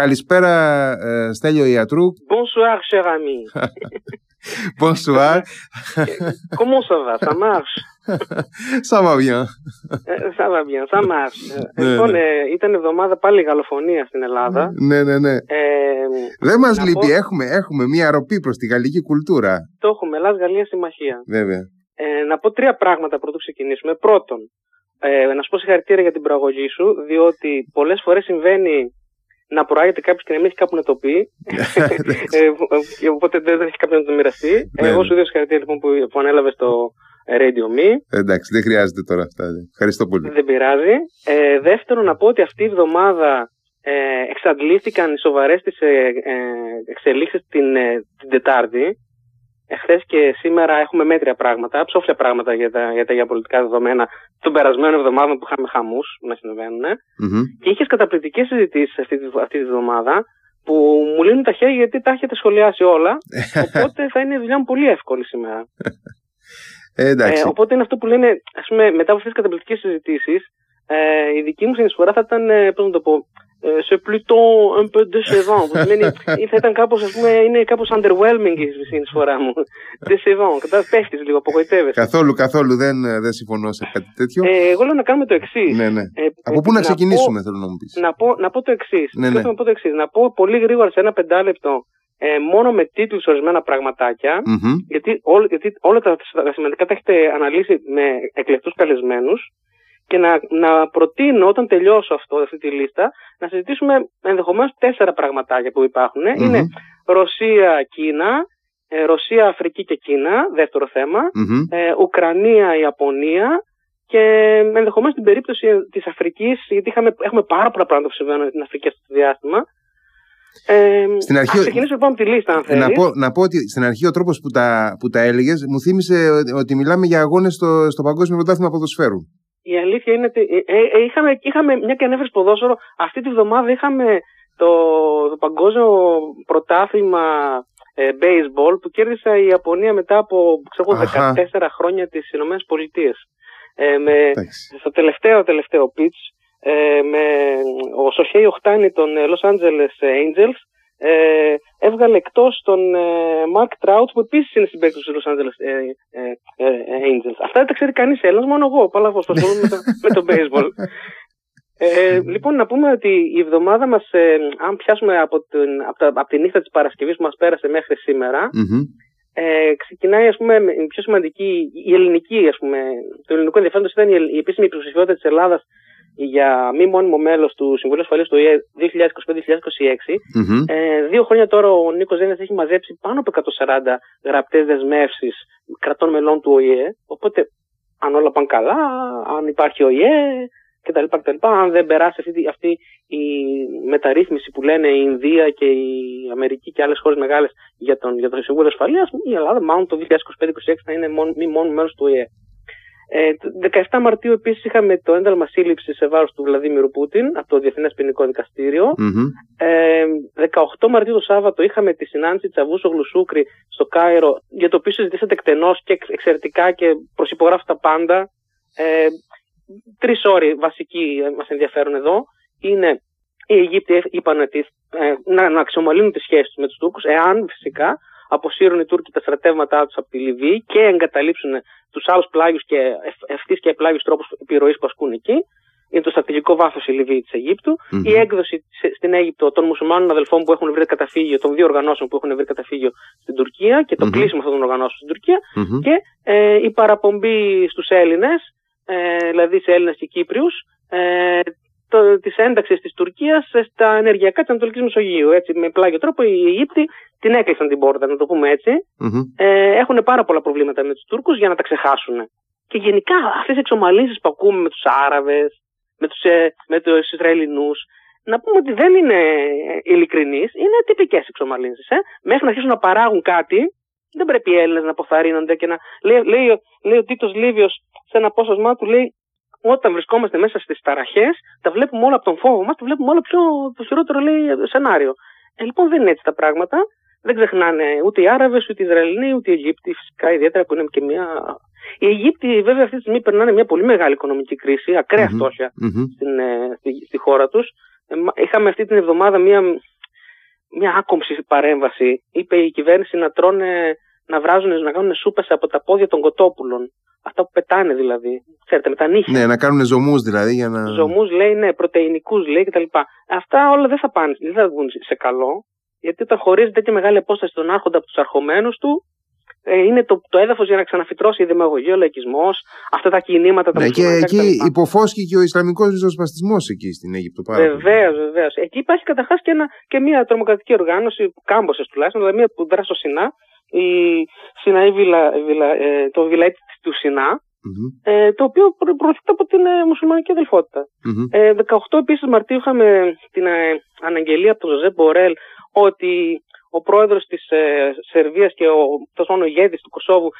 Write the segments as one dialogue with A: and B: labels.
A: Καλησπέρα, ε, Στέλιο Ιατρού.
B: Bonsoir, cher ami.
A: Bonsoir.
B: Comment ça va, ça marche;
A: Ça va bien.
B: Ε, Ça va bien, ça marche. Ε,
A: Ναι,
B: Λοιπόν,
A: ναι.
B: ε, ήταν εβδομάδα πάλι γαλλοφωνία στην Ελλάδα.
A: Ναι, ναι, ναι.
B: Ε,
A: Δεν μας
B: να
A: λείπει.
B: πω-
A: Έχουμε, έχουμε μια ροπή προς τη γαλλική κουλτούρα.
B: το έχουμε, Ελλάς-Γαλλία συμμαχία.
A: Βέβαια.
B: Ε, να πω τρία πράγματα πρωτού ξεκινήσουμε. Πρώτον, ε, να σου πω συγχαρητήρια για την προαγωγή σου, διότι πολλές φορές συμβαίνει να προάγεται κάποιος και να μην έχει κάπου να το πει. ε, ε, οπότε δεν δεν έχει κάποιον να το μοιραστεί.
A: Ναι,
B: Εγώ
A: ναι.
B: σου δίνω συγχαρητήρια λοιπόν που, που ανέλαβες το Radio Me.
A: Εντάξει, δεν χρειάζεται τώρα αυτά. Ευχαριστώ πολύ.
B: Δεν πειράζει. Ε, δεύτερον, να πω ότι αυτή η εβδομάδα ε, εξαντλήθηκαν οι σοβαρές τις ε, ε, εξελίξεις την, ε, την Τετάρτη. Εχθές και σήμερα έχουμε μέτρια πράγματα, ψόφια πράγματα για τα, για τα γεωπολιτικά δεδομένα των περασμένων εβδομάδων που είχαμε χαμούς να συμβαίνουν.
A: Μμμ.
B: Και είχες καταπληκτικές συζητήσεις αυτή, τη- αυτή τη βδομάδα που μου λύνουν τα χέρια γιατί τα έχετε σχολιάσει όλα. Οπότε θα είναι η δουλειά μου πολύ εύκολη σήμερα.
A: Ε, εντάξει.
B: Ε, οπότε είναι αυτό που λένε, ας πούμε, μετά από αυτές τις καταπληκτικές συζητήσεις, ε, η δική μου συνεισφορά θα ήταν, ε, πώς να το πω, ε, σε plutôt un peu décevant. Που σημαίνει, ή θα ήταν κάπως, ας πούμε, είναι κάπως underwhelming η συνεισφορά μου. Décevant. Κατά πέφτεις λίγο, απογοητεύεσαι.
A: Καθόλου, καθόλου δεν, ε, δεν συμφωνώ σε κάτι τέτοιο.
B: Ε, εγώ λέω να κάνουμε το εξής.
A: ναι, ναι. Από πού να ξεκινήσουμε, θέλω να μου πεις.
B: να, πω, να πω το εξής.
A: Ναι, ναι.
B: Να πω το εξής. Να πω πολύ γρήγορα σε ένα πεντάλεπτο ε, μόνο με τίτλους ορισμένα πραγματάκια.
A: Μμμ.
B: γιατί, ό, γιατί όλα τα, τα σημαντικά τα έχετε αναλύσει με εκλεκτούς καλεσμένους και να, να προτείνω όταν τελειώσω αυτό, αυτή τη λίστα να συζητήσουμε ενδεχομένως τέσσερα πραγματάκια που υπάρχουν.
A: Μμμ.
B: Είναι Ρωσία, Κίνα, ε, Ρωσία, Αφρική και Κίνα, δεύτερο θέμα,
A: Μμμ.
B: ε, Ουκρανία, Ιαπωνία και ενδεχομένως στην περίπτωση της Αφρικής, γιατί είχαμε, έχουμε πάρα πολλά πράγματα που συμβαίνουν στην Αφρική αυτό το διάστημα. Ε,
A: Στην αρχή-
B: ας ξεκινήσω λοιπόν από τη λίστα αν θέλεις.
A: Να πω, να πω ότι στην αρχή ο τρόπος που τα, που τα έλεγες μου θύμισε ότι, ότι μιλάμε για αγώνες στο, στο Παγκόσμιο Πρωτάθλημα Ποδοσφαίρου.
B: Η αλήθεια είναι ότι ε, ε, ε, είχαμε, είχαμε, μια και ανέφερες ποδόσφαιρο, αυτή τη βδομάδα είχαμε το, το παγκόσμιο πρωτάθλημα ε, baseball που κέρδισε η Ιαπωνία μετά από ξέρω, εγώ,
A: Αχα.
B: 14 χρόνια τις Ηνωμένες Πολιτείες. Ε, με,
A: Εντάξει.
B: στο τελευταίο τελευταίο pitch ε, με ο Σοχέι Οχτάνη των ε, Los Angeles Angels ε, έβγαλε εκτός τον ε, Mark Trout που επίσης είναι στην περίπτωση του Los Angeles ε, ε, ε, Angels. Αυτά δεν τα ξέρει κανείς Έλληνας, μόνο εγώ. Παλαβός που ασχολούμαι με, το, με το baseball. Ε, λοιπόν, να πούμε ότι η εβδομάδα μας, ε, αν πιάσουμε από, την, από, τα, από τη νύχτα της Παρασκευής που μας πέρασε μέχρι σήμερα,
A: Μμμ.
B: ε, ξεκινάει ας πούμε με η πιο σημαντική, η ελληνική ας πούμε, το ελληνικό ενδιαφέρον ήταν η, ελ- η επίσημη υποψηφιότητα της Ελλάδας για μη μόνιμο μέλος του Συμβουλίου Ασφαλείας του ΙΕ 2025-2026.
A: Μμμ.
B: Ε, δύο χρόνια τώρα ο Νίκος Ζένιας έχει μαζέψει πάνω από 140 γραπτές δεσμεύσεις κρατών μελών του ΟΗΕ. Οπότε αν όλα πάνε καλά, αν υπάρχει ΟΗΕ κτλ. κτλ αν δεν περάσει αυτή, τη- αυτή η μεταρρύθμιση που λένε η Ινδία και η Αμερική και άλλες χώρες μεγάλες για τον, για το Συμβούλιο Ασφαλείας, η Ελλάδα μάλλον το 2025-2026 θα είναι μόνο, μη μόνο μέλος του ΟΗΕ. Ε, το 17 Μαρτίου επίσης είχαμε το ένταλμα σύλληψης σε βάρος του Βλαδίμιρου Πούτιν από το Διεθνές Ποινικό Δικαστήριο.
A: Μμμ.
B: Ε, 18 Μαρτίου το Σάββατο είχαμε τη συνάντηση Τσαβούσο Γλουσούκρη στο Κάιρο, για το οποίο συζητήσατε εκτενώς και εξ- εξαιρετικά και προσυπογράφω τα πάντα. Ε, Τρεις όροι βασικοί μας ενδιαφέρουν εδώ. Είναι οι Αιγύπτιοι ε, είπαν ότι ε, να, να αξιομαλύνουν τις σχέσεις τους με τους Τούρκους, εάν φυσικά αποσύρουν οι Τούρκοι τα στρατεύματά τους από τη Λιβύη και εγκαταλείψουν τους άλλους πλάγιους και ευθύς και πλάγιους τρόπους επιρροής που ασκούν εκεί. Είναι το στρατηγικό βάθος η Λιβύη της Αιγύπτου
A: Μμμ.
B: η έκδοση σε- στην Αίγυπτο των μουσουλμάνων αδελφών που έχουν βρει καταφύγιο, των δύο οργανώσεων που έχουν βρει καταφύγιο στην Τουρκία και το
A: Μμμ.
B: κλείσιμο αυτών των οργανώσεων στην Τουρκία
A: Μμμ.
B: και ε, η παραπομπή στους Έλληνες, ε, δηλαδή σε Έλληνες και Κύπριους, ε, το, της ένταξης της Τουρκίας στα ενεργειακά της Ανατολικής Μεσογείου. Έτσι, με πλάγιο τρόπο οι Αιγύπτιοι την έκλεισαν την πόρτα, να το πούμε έτσι.
A: Μμμ.
B: Ε, έχουν πάρα πολλά προβλήματα με τους Τούρκους για να τα ξεχάσουν. Και γενικά αυτές οι εξομαλύνσεις που ακούμε με τους Άραβες, με τους, ε, με τους Ισραηλινούς, να πούμε ότι δεν είναι ειλικρινείς, είναι τυπικές εξομαλύνσεις. Ε. Μέχρι να αρχίσουν να παράγουν κάτι, δεν πρέπει οι Έλληνες να αποθαρρύνονται και να... Λέει, λέει, λέει ο Τίτος Λίβιος σε ένα απόσπασμά του, λέει όταν βρισκόμαστε μέσα στις ταραχές, τα βλέπουμε όλα από τον φόβο μας, τα βλέπουμε όλα πιο το χειρότερο λέει, σενάριο. Ε, λοιπόν δεν είναι έτσι τα πράγματα. Δεν ξεχνάνε ούτε οι Άραβες, ούτε οι Ισραηλινοί, ούτε οι Αιγύπτιοι, φυσικά ιδιαίτερα που είναι και μια. Οι Αιγύπτιοι βέβαια αυτή τη στιγμή περνάνε μια πολύ μεγάλη οικονομική κρίση, ακραία
A: Μμμ.
B: φτώχεια
A: Μμμ.
B: στην, ε, στη, στη χώρα τους. είχαμε αυτή την εβδομάδα μία, μία άκομψη παρέμβαση. Είπε η κυβέρνηση να τρώνε, να βράζουν, να κάνουν σούπες από τα πόδια των κοτόπουλων. Αυτά που πετάνε δηλαδή. Ξέρετε, με τα νύχια.
A: Ναι, να κάνουν ζωμούς δηλαδή. Για να...
B: Ζωμούς λέει, ναι, πρωτεϊνικούς λέει κτλ. Αυτά όλα δεν θα πάνε, δεν θα βγουν σε καλό. Γιατί όταν χωρίζεις τέτοια μεγάλη απόσταση τον άρχοντα από τους αρχομένους του, ε, είναι το, το έδαφος για να ξαναφυτρώσει η δημαγωγία, ο λαϊκισμός, αυτά τα κινήματα. Τα
A: ναι, και εκεί υποφώσκει ο Ισλαμικός ριζοσπαστισμός εκεί στην Αίγυπτο.
B: Βεβαίως, βεβαίως. Εκεί υπάρχει καταρχάς και, και μια τρομοκρατική οργάνωση, κάμποσε τουλάχιστον, δηλαδή μια που δράσει στο Σινά, η Σιναή Βιλα, Βιλα, ε, το Βιλαίτη του Σινά, mm-hmm. ε, το οποίο προωθείται από την ε, μουσουλμανική αδελφότητα. Mm-hmm. Ε, 18 επίσης Μαρτίου είχαμε την ε, αναγγελία από τον Ζωζέ Μπορέλ ότι ο πρόεδρος της ε, Σερβίας και ο, τόσο ο ηγέτης του Κωσόβου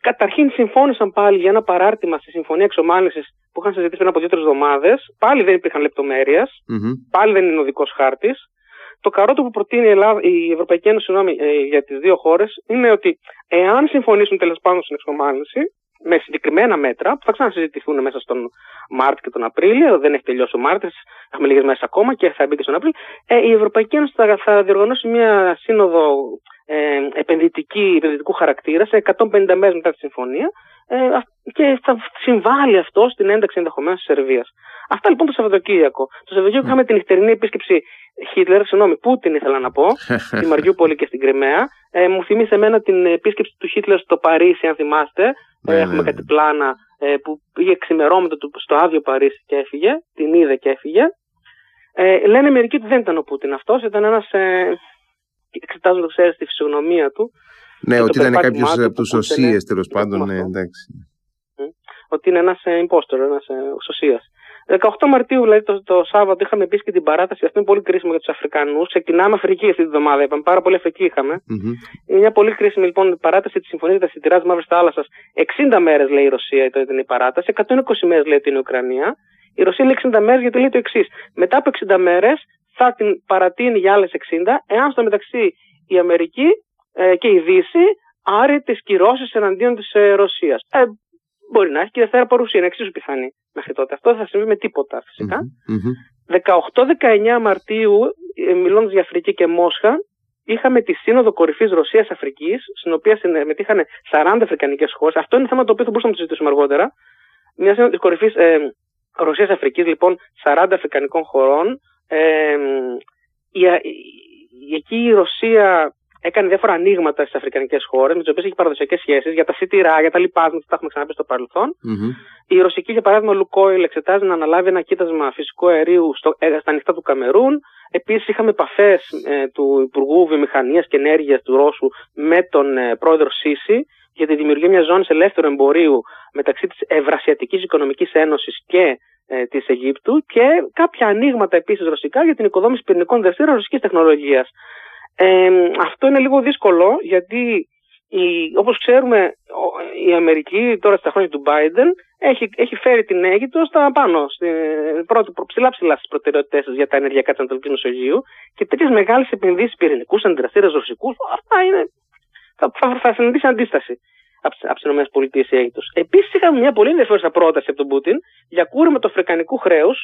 B: καταρχήν συμφώνησαν πάλι για ένα παράρτημα στη Συμφωνία Εξομάλυνσης που είχαν συζητήσει πριν από δύο-τρεις εβδομάδες. Πάλι δεν υπήρχαν Πάλι δεν είναι ο δικός χάρτης. Το καρότο που προτείνει η, Ελλάδα, η Ευρωπαϊκή Ένωση συγγνώμη, ε, για τις δύο χώρες είναι ότι εάν συμφωνήσουν τέλος πάντων στην εξομάλυνση, με συγκεκριμένα μέτρα που θα ξανασυζητηθούν μέσα στον Μάρτιο και τον Απρίλιο. Δεν έχει τελειώσει ο Μάρτιο, έχουμε λίγες μέρες ακόμα και θα μπει και στον Απρίλιο. Ε, η Ευρωπαϊκή Ένωση θα, θα διοργανώσει μια σύνοδο ε, επενδυτική, επενδυτικού χαρακτήρα σε 150 μέρες μετά τη συμφωνία ε, και θα συμβάλλει αυτό στην ένταξη ενδεχομένως της Σερβίας. Αυτά λοιπόν το Σαββατοκύριακο. Το Σαββατοκύριακο είχαμε την νυχτερινή επίσκεψη Χίτλερ, συγγνώμη, Πούτιν ήθελα να πω, στη Μαριούπολη και στην Κρυμαία. Ε, μου θυμίσε εμένα την επίσκεψη του Χίτλερ στο Παρίσι, αν θυμάστε. Ναι, Έχουμε ναι, κάτι ναι. πλάνα ε, που πήγε ξημερώμετρο στο άδειο Παρίσι και έφυγε. Την είδε και έφυγε. Ε, λένε μερικοί ότι δεν ήταν ο Πούτιν αυτός, ήταν ένας. Ε, εξετάζοντας, ξέρεις, τη φυσιογνωμία του.
A: Ναι, ότι ήταν κάποιος από τους οσίες τέλος πάντων. Ναι, εντάξει.
B: Ότι είναι ένας impostor, ένας οσία. 18 Μαρτίου, δηλαδή το, το Σάββατο, είχαμε επίσης και την παράταση. Αυτό είναι πολύ κρίσιμο για τους Αφρικανούς. Ξεκινάμε Αφρική αυτή τη βδομάδα. Είπαμε πάρα πολύ Αφρική είχαμε. Mm-hmm. Είναι μια πολύ κρίσιμη λοιπόν παράταση της συμφωνίας για τα σιτηρά Μαύρης Θάλασσας. 60 μέρες λέει η Ρωσία ήταν η παράταση. 120 μέρες λέει την Ουκρανία. Η Ρωσία λέει 60 μέρες γιατί λέει το εξής. Μετά από 60 μέρες θα την παρατείνει για άλλες 60, εάν στο μεταξύ η Αμερική ε, και η Δύση άρει τις κυρώσεις εναντίον της ε, Ρωσίας. Ε, Μπορεί να έχει και δεύτερα παρουσία, είναι εξίσου πιθανή μέχρι τότε. Αυτό δεν θα συμβεί με τίποτα φυσικά. Mm-hmm. 18-19 Μαρτίου, ε, μιλώντας για Αφρική και Μόσχα, είχαμε τη Σύνοδο Κορυφής Ρωσία-Αφρική, στην οποία συμμετείχαν 40 Αφρικανικές χώρες. Αυτό είναι θέμα το οποίο θα μπορούσαμε να το συζητήσουμε αργότερα. Μια Σύνοδος Κορυφής ε, Ρωσία-Αφρική, λοιπόν, 40 Αφρικανικών χωρών. Ε, η, η, εκεί η Ρωσία έκανε διάφορα ανοίγματα στις αφρικανικές χώρες, με τις οποίες έχει παραδοσιακές σχέσεις για τα σιτηρά, για τα λοιπάσματα, τα έχουμε ξαναπεί στο παρελθον Η ρωσική, για παράδειγμα, Λουκόιλ εξετάζει να αναλάβει ένα κοίτασμα φυσικού αερίου στο, ε, στα ανοιχτά του Καμερούν. Επίσης, είχαμε επαφές ε, του Υπουργού Βιομηχανίας και Ενέργειας του Ρώσου με τον ε, πρόεδρο Σίση για τη δημιουργία μια ζώνη ελεύθερου εμπορίου μεταξύ της Ευρασιατικής Οικονομικής Ένωσης και ε, της Αιγύπτου και κάποια ανοίγματα επίσης ρωσικά για την οικοδόμηση πυρηνικών δραστηρίων ρωσικής τεχνολογίας. Ε, αυτό είναι λίγο δύσκολο γιατί η, όπως ξέρουμε η Αμερική τώρα στα χρόνια του Biden έχει, έχει φέρει την Αίγυπτο στα πάνω, στην πρώτη, ψηλά ψηλά στις προτεραιότητες για τα ενεργειακά της Ανατολικής Μεσογείου και τέτοιες μεγάλες επενδύσεις πυρηνικούς, αντιδραστήρες ρωσικούς, αυτά είναι, θα, θα, θα συναντήσει αντίσταση από τις ΗΠΑ η Αίγυπτος. Επίσης είχαμε μια πολύ ενδιαφέρουσα πρόταση από τον Πούτιν για κούρεμα του αφρικανικού χρέους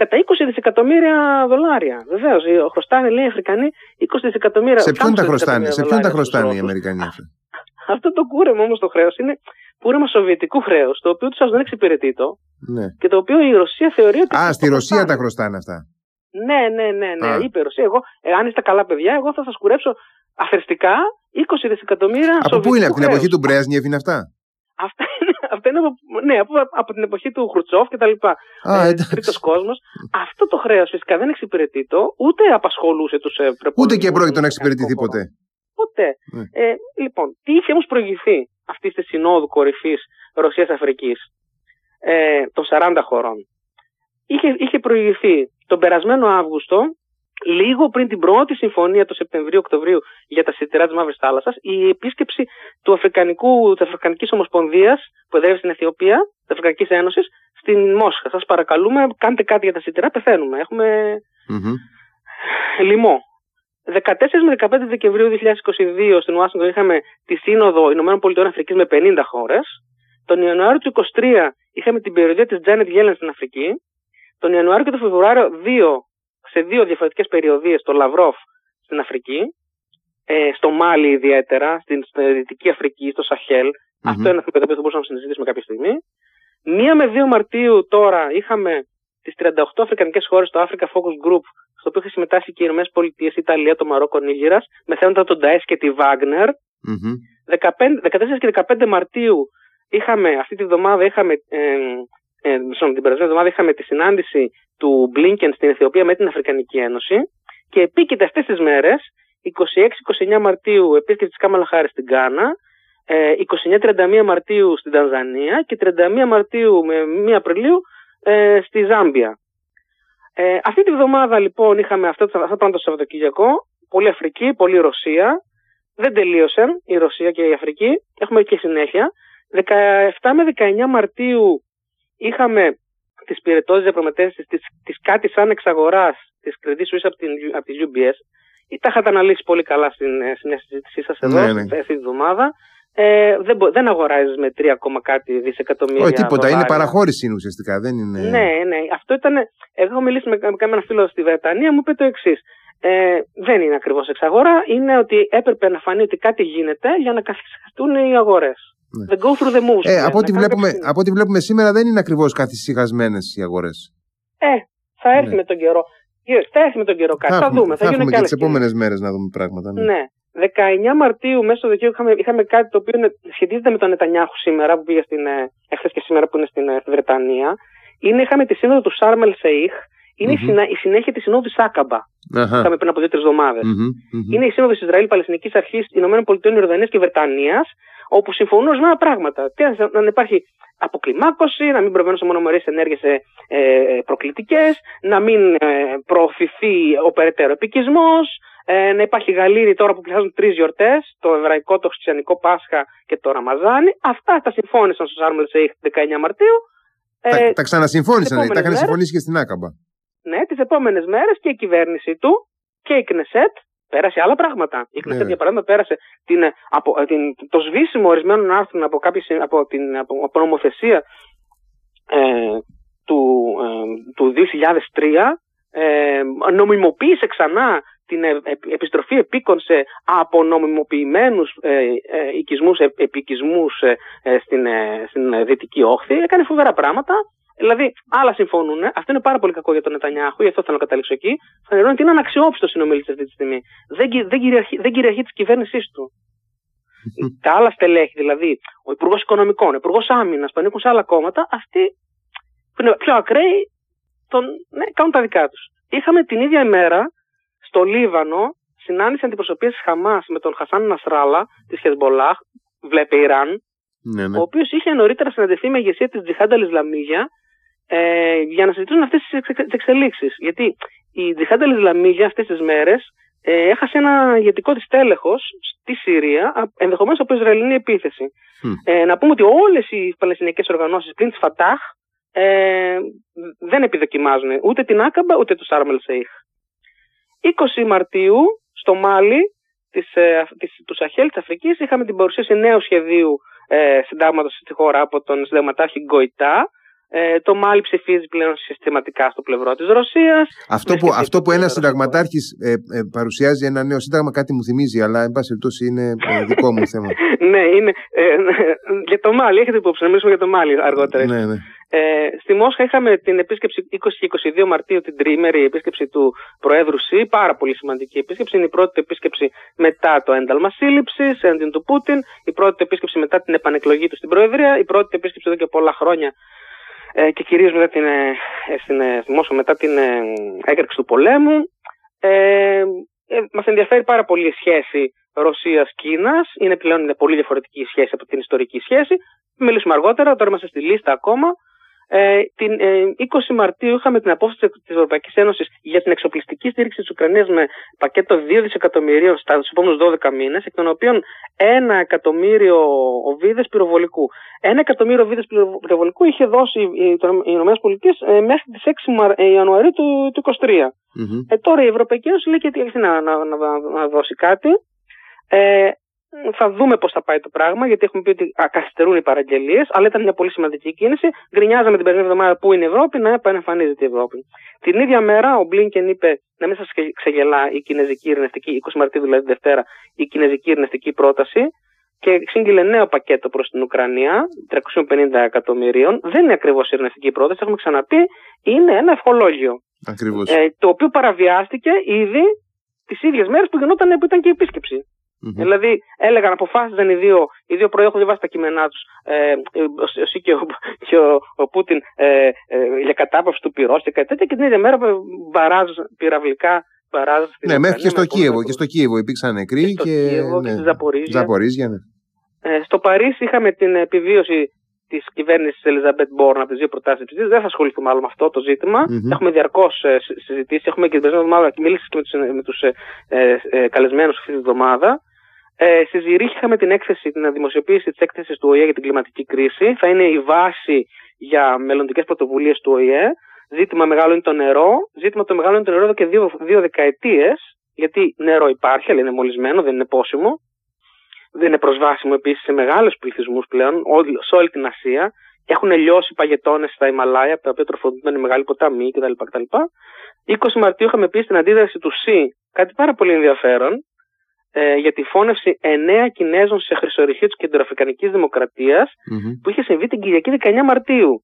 B: κατά 20 δισεκατομμύρια δολάρια. Βεβαίως, χρωστάνε λέει οι Αφρικανοί 20 δισεκατομμύρια
A: Σε ποιον τα χρωστάνε, σε ποιον τα χρωστάνε οι Αμερικανοί αυτά.
B: Αυτό το κούρεμα όμως το χρέος είναι κούρεμα σοβιετικού χρέους, το οποίο τους δεν εξυπηρετεί το.
A: Ναι.
B: Και το οποίο η Ρωσία θεωρεί ότι.
A: Α, στη Ρωσία τα χρωστάνε αυτά.
B: Ναι, ναι, ναι, ναι. Α. Είπε η Ρωσία, εγώ, εάν είστε καλά παιδιά, εγώ θα σας κουρέψω αφαιριστικά 20 δισεκατομμύρια.
A: Από πού είναι, από την εποχή του Μπρέσνιεφ είναι αυτά;
B: Αυτά είναι, αυτά είναι από, ναι, από, από την εποχή του Χρουτσόφ και τα λοιπά.
A: ε,
B: Τρίτος κόσμος. Αυτό το χρέος φυσικά δεν εξυπηρετεί το, ούτε απασχολούσε τους ε,
A: Ούτε και πρόκειται να εξυπηρετηθεί ποτέ.
B: Ποτέ. Ναι. Ε, λοιπόν, τι είχε όμως προηγηθεί αυτής της συνόδου κορυφής Ρωσία-Αφρική ε, των 40 χωρών. Είχε, είχε προηγηθεί τον περασμένο Αύγουστο λίγο πριν την πρώτη συμφωνία του Σεπτεμβρίου-Οκτωβρίου για τα σιτηρά της Μαύρης Θάλασσας, η επίσκεψη του Αφρικανικού, της Αφρικανικής Ομοσπονδίας που εδρεύει στην Αιθιοπία, της Αφρικανικής Ένωσης, στην Μόσχα. Σας παρακαλούμε, κάντε κάτι για τα σιτηρά, πεθαίνουμε. Έχουμε mm-hmm. λοιμό. 14 με 15 Δεκεμβρίου 2022 στην Ουάσιγκτον είχαμε τη Σύνοδο Ηνωμένων Πολιτειών Αφρικής με 50 χώρες. Τον Ιανουάριο του 2023 είχαμε την περιοδία της Janet Yellen στην Αφρική. Τον Ιανουάριο και τον Φεβρουάριο δύο σε δύο διαφορετικές περιοδίες στο Λαυρόφ στην Αφρική, ε, στο Μάλι ιδιαίτερα, στην, Δυτική Αφρική, στο σαχελ Αυτό είναι ένα θέμα που θα μπορούσαμε να συζητήσουμε κάποια στιγμή. Μία με 2 Μαρτίου τώρα είχαμε τις 38 Αφρικανικές χώρες στο Africa Focus Group, στο οποίο είχε συμμετάσχει και οι Ηνωμένες Πολιτείες, η Ιταλία, το Μαρόκο, Νίγηρας, με θέματα τον Νταέ και τη Βάγνερ. 14 και 15 Μαρτίου είχαμε, αυτή τη βδομάδα είχαμε, ε, ε, την περασμένη εβδομάδα είχαμε τη συνάντηση του Blinken στην Αιθιοπία με την Αφρικανική Ένωση και επίκειται αυτές τις μέρες, 26-29 Μαρτίου επίσκεψη της Κάμαλα Χάρης στην Γκάνα, 29-31 ε, Μαρτίου στην Τανζανία και 31 Μαρτίου με 1 Απριλίου ε, στη Ζάμπια. Ε, αυτή τη βδομάδα λοιπόν είχαμε αυτό, αυτό πάνω το Σαββατοκύριακο, πολύ Αφρική, πολύ Ρωσία. Δεν τελείωσαν η Ρωσία και η Αφρική, έχουμε και συνέχεια. 17 με 19 Μαρτίου είχαμε τις πυρετώσεις διαπραγματεύσεις της κάτι σαν εξαγοράς της Credit Suisse από, την, από τη UBS. Τα είχατε αναλύσει πολύ καλά στην, ε, στην συζήτησή σας εδώ, ναι, ναι. αυτή τη βδομάδα. Ε, δεν, δεν αγοράζεις με 3, κάτι δισεκατομμύρια.
A: Όχι, τίποτα. Είναι παραχώρηση είναι ουσιαστικά. Δεν είναι...
B: Ναι, ναι. Αυτό ήταν. Εγώ έχω μιλήσει με, με ένα φίλο στη Βρετανία, μου είπε το εξής. Ε, δεν είναι ακριβώς εξαγορά. Είναι ότι έπρεπε να φανεί ότι κάτι γίνεται για να καθιστούν οι αγορές. Ναι. The go through the moves.
A: Ε, από, ό,τι βλέπουμε, από ό,τι βλέπουμε σήμερα δεν είναι ακριβώς καθυσυχασμένες οι αγορές.
B: Ε, θα έρθει ναι. με τον καιρό. Θα έρθει με τον καιρό κάτι. Θα, θα δούμε. Θα,
A: θα γίνουν και τις επόμενες μέρες να δούμε πράγματα.
B: Ναι. ναι. 19 Μαρτίου μέσα στο Δεκέμβριο είχαμε, είχαμε κάτι το οποίο σχετίζεται με τον Νετανιάχου σήμερα που πήγε στην, ε, εχθές και σήμερα που είναι στην ε, Βρετανία. Είναι, είχαμε τη σύνοδο του Σάρμελ Σεϊχ. Είναι mm-hmm. η, συνέχεια της συνόδου της Άκαμπα. Uh-huh. Είχαμε πριν από δύο-τρεις εβδομάδες. Mm-hmm. Είναι η σύνοδο Ισραήλ, Παλαιστινική Αρχής, Ηνωμένων Πολιτειών, Ιορδανίας και Βρετανίας, όπου συμφωνούν ορισμένα πράγματα. Τι, να υπάρχει αποκλιμάκωση, να μην προβαίνουν σε μονομερείς ενέργειες ε, προκλητικές, να μην ε, προωθηθεί ο περαιτέρω επικισμός, ε, να υπάρχει γαλήνη τώρα που πλησιάζουν τρεις γιορτές, το εβραϊκό, το χριστιανικό Πάσχα και το Ραμαζάνι. Αυτά τα συμφώνησαν στο Σάρμελ Σέιχ 19 Μαρτίου.
A: Τα, ε, τα ξανασυμφώνησαν, τα είχαν συμφωνήσει και στην Άκαμπα.
B: Ναι, τις επόμενες μέρες και η κυβέρνηση του και η Κνεσέτ πέρασε άλλα πράγματα. Η Κνεσέτ, ναι. για παράδειγμα, πέρασε την, από, την, το σβήσιμο ορισμένων άρθρων από, κάποιες, από, την, από, από νομοθεσία ε, του, ε, του 2003. Ε, νομιμοποίησε ξανά την ε, επιστροφή επίκων σε απονομιμοποιημένους ε, ε, οικισμούς, επικισμούς στην, στην Δυτική Όχθη, έκανε φοβερά πράγματα. Δηλαδή, άλλα συμφωνούν. Αυτό είναι πάρα πολύ κακό για τον Νετανιάχου, γι' αυτό θέλω να καταλήξω εκεί. Φανερώνει ότι είναι αναξιόπιστος συνομιλητή αυτή τη στιγμή. Δεν, δεν, κυριαρχεί, δεν κυριαρχεί της κυβέρνησής του. Τα άλλα στελέχη, δηλαδή ο Υπουργός Οικονομικών, ο Υπουργός Άμυνας που ανήκουν σε άλλα κόμματα, αυτοί που είναι πιο ακραίοι, τον, ναι, κάνουν τα δικά τους. Είχαμε την ίδια ημέρα στο Λίβανο συνάντησε αντιπροσωπείες της Χαμάς με τον Χασάν Νασράλα της Χεσμολάχ, βλέπε Ιράν, ναι, ναι. ο οποίος είχε νωρίτερα συναντηθεί με ηγεσία της Τζιχάντα Ισλαμίγια ε, για να συζητήσουν αυτές τις εξελίξεις. Γιατί η Τζιχάντα Ισλαμίγια αυτές τις μέρες ε, έχασε ένα ηγετικό της τέλεχος στη Συρία, ενδεχομένως από Ισραηλινή επίθεση. Ε, να πούμε ότι όλες οι παλαιστινιακές οργανώσεις πλην της Φατάχ ε, δεν επιδοκιμάζουν ούτε την Άκαμπα ούτε του Σάρμελ Σέιχ. 20 Μαρτίου στο Μάλι της, ε, της, του Σαχέλ της Αφρικής είχαμε την παρουσίαση νέου σχεδίου ε, συντάγματος στη χώρα από τον συνταγματάρχη Γκοϊτά ε, το Μάλι ψηφίζει πλέον συστηματικά στο πλευρό της Ρωσίας.
A: Αυτό που, αυτό που ένας συνταγματάρχης ε, ε, παρουσιάζει ένα νέο σύνταγμα κάτι μου θυμίζει, αλλά εν πάση περιπτώσει είναι ε, δικό μου θέμα.
B: ναι, είναι. Ε, για το Μάλι, έχετε υπόψη να μιλήσουμε για το Μάλι αργότερα.
A: ναι, ναι.
B: Ε, στη Μόσχα είχαμε την επίσκεψη 20 και 22 Μαρτίου, την τρίμερη επίσκεψη του Προέδρου ΣΥ, πάρα πολύ σημαντική επίσκεψη. Είναι η πρώτη επίσκεψη μετά το ένταλμα σύλληψης έντυν του Πούτιν, η πρώτη επίσκεψη μετά την επανεκλογή του στην Προεδρία, η πρώτη επίσκεψη εδώ και πολλά χρόνια ε, και κυρίως μετά την, ε, στην, ε, Μόσχα, μετά την ε, έκρηξη του πολέμου. Ε, ε, μας ενδιαφέρει πάρα πολύ η σχέση Ρωσίας-Κίνας. Είναι πλέον είναι πολύ διαφορετική η σχέση από την ιστορική σχέση. Μιλήσουμε αργότερα, τώρα είμαστε στη λίστα ακόμα. Ε, την 20 ε, Μαρτίου είχαμε την απόφαση της Ευρωπαϊκής Ένωσης για την εξοπλιστική στήριξη της Ουκρανίας με πακέτο 2 δισεκατομμυρίων στους επόμενους 12 μήνες, εκ των οποίων 1 εκατομμύριο οβίδες πυροβολικού. 1 εκατομμύριο οβίδες πυροβολικού είχε δώσει οι ΗΠΑ ε, μέχρι τις 6 Ιανουαρίου του 2023. Ε, τώρα η Ευρωπαϊκή Ένωση λέει και να, να, να, να δώσει κάτι. Ε, θα δούμε πώς θα πάει το πράγμα, γιατί έχουμε πει ότι καθυστερούν οι παραγγελίες, αλλά ήταν μια πολύ σημαντική κίνηση. Γκρινιάζαμε την περσμένη εβδομάδα που είναι η Ευρώπη, να επανεμφανίζεται η Ευρώπη. Την ίδια μέρα ο Μπλίνκεν είπε να μην σας ξεγελά η κινέζικη ειρηνευτική, 20 Μαρτίου δηλαδή Δευτέρα, η κινέζικη ειρηνευτική πρόταση και σύγγειλε νέο πακέτο προς την Ουκρανία, 350 εκατομμυρίων. Δεν είναι ακριβώς ειρηνευτική πρόταση, έχουμε ξαναπεί, είναι ένα ευχολόγιο.
A: Ε,
B: το οποίο παραβιάστηκε ήδη τις ίδιες μέρες που γινόταν που ήταν και η επίσκεψη. Mm-hmm. Δηλαδή έλεγαν, αποφάσιζαν οι δύο, οι δύο πρωί, έχω διαβάσει τα κείμενά τους, ε, εσύ και ο, και ο, ο Πούτιν, ε, ε, για κατάπαυση του πυρός και κάτι τέτοια, και την ίδια μέρα μπαράζ πυραυλικά. Μπαράζ
A: ναι, μέχρι και στο Κίεβο. Και στο Κίεβο υπήρξαν νεκροί. Και, στο
B: και, Κίεβο
A: ναι,
B: και στη Ζαπορίζια.
A: Ζαπορίζια ναι.
B: ε, στο Παρίσι είχαμε την επιβίωση της κυβέρνησης Ελιζαμπέτ Μπόρν από τις δύο προτάσεις τη Δεν θα ασχοληθούμε άλλο με αυτό το ζήτημα. Mm-hmm. Έχουμε διαρκώς ε, συζητήσει. Έχουμε και την περσμένη εβδομάδα μιλήσει και με τους ε, ε, καλεσμένους αυτή τη εβδομάδα. Ε, στη Ζηρίχη είχαμε την έκθεση, την δημοσιοποίηση της έκθεσης του ΟΗΕ για την κλιματική κρίση. Θα είναι η βάση για μελλοντικές πρωτοβουλίες του ΟΗΕ. Ζήτημα μεγάλο είναι το νερό. Ζήτημα το μεγάλο είναι το νερό εδώ και δύο, δύο δεκαετίες. Γιατί νερό υπάρχει, αλλά είναι μολυσμένο, δεν είναι πόσιμο. Δεν είναι προσβάσιμο επίσης σε μεγάλους πληθυσμούς πλέον, σε όλη την Ασία. Έχουν λιώσει παγετώνες στα Ιμαλάια, από τα οποία τροφοδοτούνται οι μεγάλοι ποταμοί κτλ. κτλ. 20 Μαρτίου είχαμε πει στην αντίδραση του ΣΥ κάτι πάρα πολύ ενδιαφέρον, ε, για τη φώνευση εννέα Κινέζων σε χρυσορυχείο της Κεντροαφρικανικής που είχε συμβεί την Κυριακή 19 μαρτιου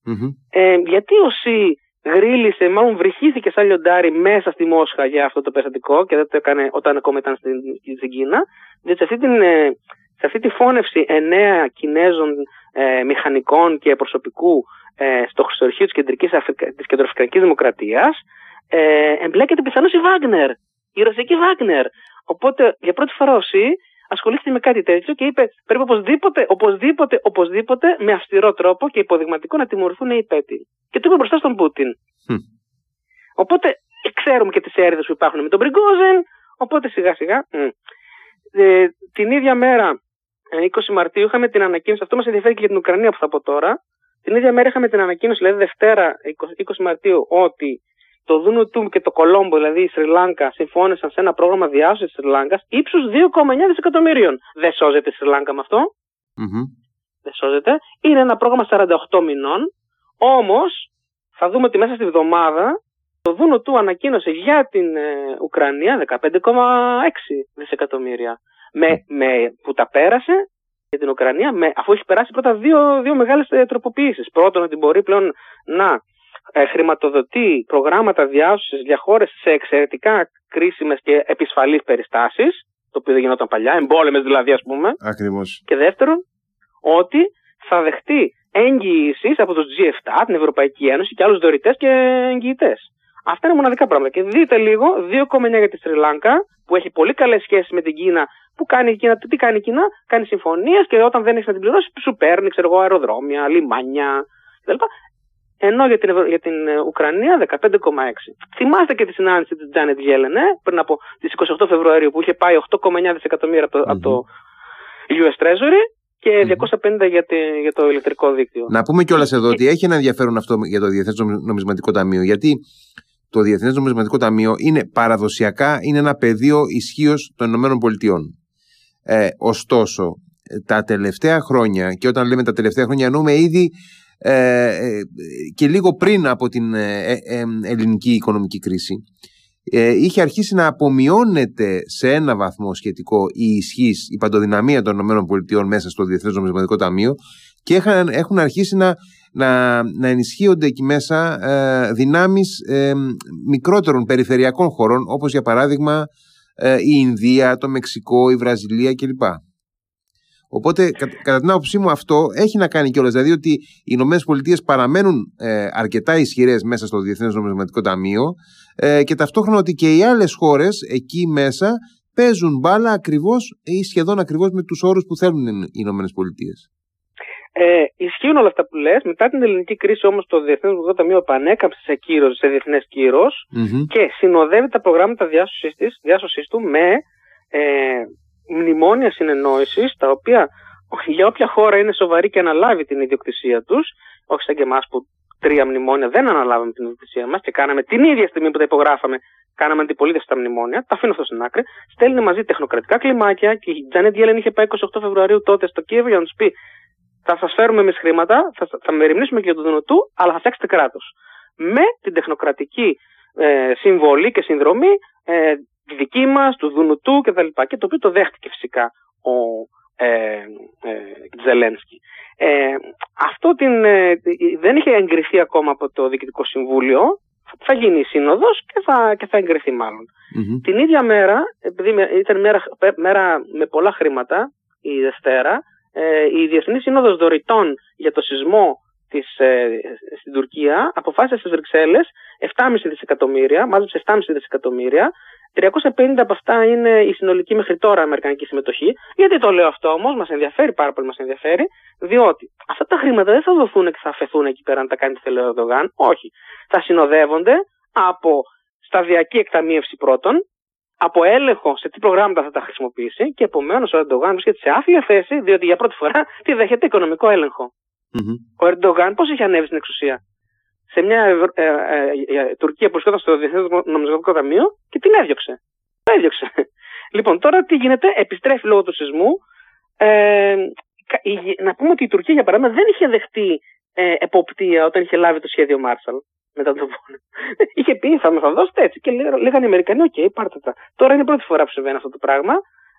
B: Ε, γιατί ο Σι γρίλησε, μάλλον βρυχήθηκε σαν λιοντάρι μέσα στη Μόσχα για αυτό το περιστατικό και δεν το έκανε όταν ακόμα ήταν στην, στην Κίνα, διότι σε αυτή, την, ε, σε αυτή τη φώνευση εννέα Κινέζων ε, μηχανικών και προσωπικού ε, στο χρυσορυχείο της, Κεντρικής της Κεντροαφρικανικής Δημοκρατίας ε, εμπλέκεται πιθανώς η Βάγνερ, η ρωσική Βάγνερ, Οπότε για πρώτη φορά ο ΣΥ ασχολήθηκε με κάτι τέτοιο και είπε πρέπει οπωσδήποτε, οπωσδήποτε, οπωσδήποτε με αυστηρό τρόπο και υποδειγματικό να τιμωρηθούν οι υπέτειοι. Και το είπε μπροστά στον Πούτιν. Οπότε ξέρουμε και τις έρευνε που υπάρχουν με τον Μπριγκόζεν. Οπότε σιγά σιγά. Ε, την ίδια μέρα, 20 ε, Μαρτίου, είχαμε την ανακοίνωση. Αυτό μας ενδιαφέρει και για την Ουκρανία που θα πω τώρα. Την ίδια μέρα είχαμε την ανακοίνωση, δηλαδή Δευτέρα 20, 20 Μαρτίου, ότι το Δούνου Τούμ και το Κολόμπο, δηλαδή η Σρι Λάγκα, συμφώνησαν σε ένα πρόγραμμα διάσωσης της Σρι Λάγκας ύψους 2,9 δισεκατομμυρίων. Δεν σώζεται η Σρι Λάγκα με αυτό. Mm-hmm. Δεν σώζεται. Είναι ένα πρόγραμμα 48 μηνών. Όμως, θα δούμε ότι μέσα στη βδομάδα το Δούνου του ανακοίνωσε για την ε, Ουκρανία 15,6 δισεκατομμύρια. Με, με, που τα πέρασε για την Ουκρανία, με, αφού έχει περάσει πρώτα δύο, δύο μεγάλες τροποποιήσεις. Πρώτον, ότι μπορεί πλέον να ε, χρηματοδοτεί προγράμματα διάσωσης για χώρες σε εξαιρετικά κρίσιμες και επισφαλείς περιστάσεις, το οποίο δεν γινόταν παλιά, εμπόλεμες δηλαδή ας πούμε.
A: Ακριβώς.
B: Και δεύτερον, ότι θα δεχτεί εγγυήσεις από τους G7, την Ευρωπαϊκή Ένωση και άλλους δωρητές και εγγυητές. Αυτά είναι μοναδικά πράγματα. Και δείτε λίγο, 2,9 για τη Σρι Λάνκα, που έχει πολύ καλές σχέσεις με την Κίνα. Που κάνει η Κίνα, τι κάνει η Κίνα, κάνει συμφωνίες και όταν δεν έχει να την πληρώσει, σου παίρνει, ξέρω εγώ, αεροδρόμια, λιμάνια κτλ ενώ για την, για την ε, Ουκρανία 15,6. Θυμάστε και τη συνάντηση της Τζάνετ Γέλεν πριν από τις 28 Φεβρουαρίου που είχε πάει 8,9 δισεκατομμύρια από, το US Treasury και 250 για, για το ηλεκτρικό δίκτυο.
A: Να πούμε κιόλας εδώ ότι έχει ένα ενδιαφέρον αυτό για το Διεθνές Νομισματικό Ταμείο γιατί το Διεθνές Νομισματικό Ταμείο είναι παραδοσιακά είναι ένα πεδίο ισχύως των Ηνωμένων Πολιτειών. Ε, ωστόσο, τα τελευταία χρόνια, και όταν λέμε τα τελευταία χρόνια εννοούμε ήδη ε, ε, και λίγο πριν από την ε, ελληνική οικονομική κρίση είχε αρχίσει να απομειώνεται σε ένα βαθμό σχετικό η ισχύς, η παντοδυναμία των ΗΠΑ μέσα στο Διεθνές Νομισματικό Ταμείο και έχουν αρχίσει να, να, να ενισχύονται εκεί μέσα ε, δυνάμεις μικρότερων περιφερειακών χωρών όπως για παράδειγμα η Ινδία, το Μεξικό, η Βραζιλία κλπ. Οπότε, κατά την άποψή μου, αυτό έχει να κάνει κιόλας. Δηλαδή, ότι οι Ηνωμένες Πολιτείες παραμένουν ε, αρκετά ισχυρές μέσα στο Διεθνές Νομισματικό Ταμείο ε, και ταυτόχρονα ότι και οι άλλες χώρες εκεί μέσα παίζουν μπάλα ακριβώς ή σχεδόν ακριβώς με τους όρους που θέλουν οι Ηνωμένες Πολιτείες.
B: Ε, ισχύουν όλα αυτά που λες. Μετά την ελληνική κρίση όμως το Διεθνές Νομισματικό Ταμείο επανέκαμψε σε, κύρος, σε διεθνές και συνοδεύει τα προγράμματα διάσωσης του με ε, μνημόνια συνεννόησης, τα οποία για όποια χώρα είναι σοβαρή και αναλάβει την ιδιοκτησία τους, όχι σαν και εμάς που τρία μνημόνια, δεν αναλάβαμε την ιδιοκτησία μας και κάναμε την ίδια στιγμή που τα υπογράφαμε, κάναμε αντιπολίτευση στα μνημόνια. Τα αφήνω αυτό στην άκρη. Στέλνει μαζί τεχνοκρατικά κλιμάκια και η Τζάνετ Γιέλεν είχε πάει 28 Φεβρουαρίου τότε στο Κίεβο για να τους πει: Θα σας φέρουμε εμείς χρήματα, θα, θα μεριμνήσουμε και για το Δουνουτού, αλλά θα φτιάξετε κράτος. Με την τεχνοκρατική ε, συμβολή και συνδρομή ε, δική μας, του Δουνουτού κτλ. Και, και το οποίο το δέχτηκε φυσικά ο ε, ε, Τζελένσκι. Ε, αυτό την, ε, δεν είχε εγκριθεί ακόμα από το Διοικητικό Συμβούλιο. Θα γίνει η σύνοδος και θα, και θα εγκριθεί Την ίδια μέρα, επειδή ήταν μέρα, μέρα με πολλά χρήματα, η Δευτέρα, ε, η Διεθνής Σύνοδος Δωρητών για το σεισμό της, ε, στην Τουρκία αποφάσισε στις Βρυξέλλες 7,5 δισεκατομμύρια, μάζεψε 7,5 δισεκατομμύρια 350 από αυτά είναι η συνολική μέχρι τώρα αμερικανική συμμετοχή. Γιατί το λέω αυτό όμως, μας ενδιαφέρει πάρα πολύ, μας ενδιαφέρει, διότι αυτά τα χρήματα δεν θα δοθούν και θα αφαιθούν εκεί πέρα να τα κάνει τη ο Ερντογάν. Όχι. Θα συνοδεύονται από σταδιακή εκταμείευση πρώτον, από έλεγχο σε τι προγράμματα θα τα χρησιμοποιήσει και επομένως ο Ερντογάν βρίσκεται σε άθλια θέση, διότι για πρώτη φορά τη δέχεται οικονομικό έλεγχο. Ο Ερντογάν πώς είχε ανέβει στην εξουσία; Σε μια ε, ε, ε, Τουρκία που βρισκόταν στο Διεθνές Νομισματικό Ταμείο και την έδιωξε. Έδιωξε. Λοιπόν, τώρα τι γίνεται, επιστρέφει λόγω του σεισμού. Ε, να πούμε ότι η Τουρκία, για παράδειγμα, δεν είχε δεχτεί ε, εποπτεία όταν είχε λάβει το σχέδιο Μάρσαλ μετά τον πόλεμο. είχε πει, θα με θα δώσετε έτσι. Και λέγανε οι Αμερικανοί, OK, okay, πάρτε τα. Τώρα είναι η πρώτη φορά που συμβαίνει αυτό το πράγμα.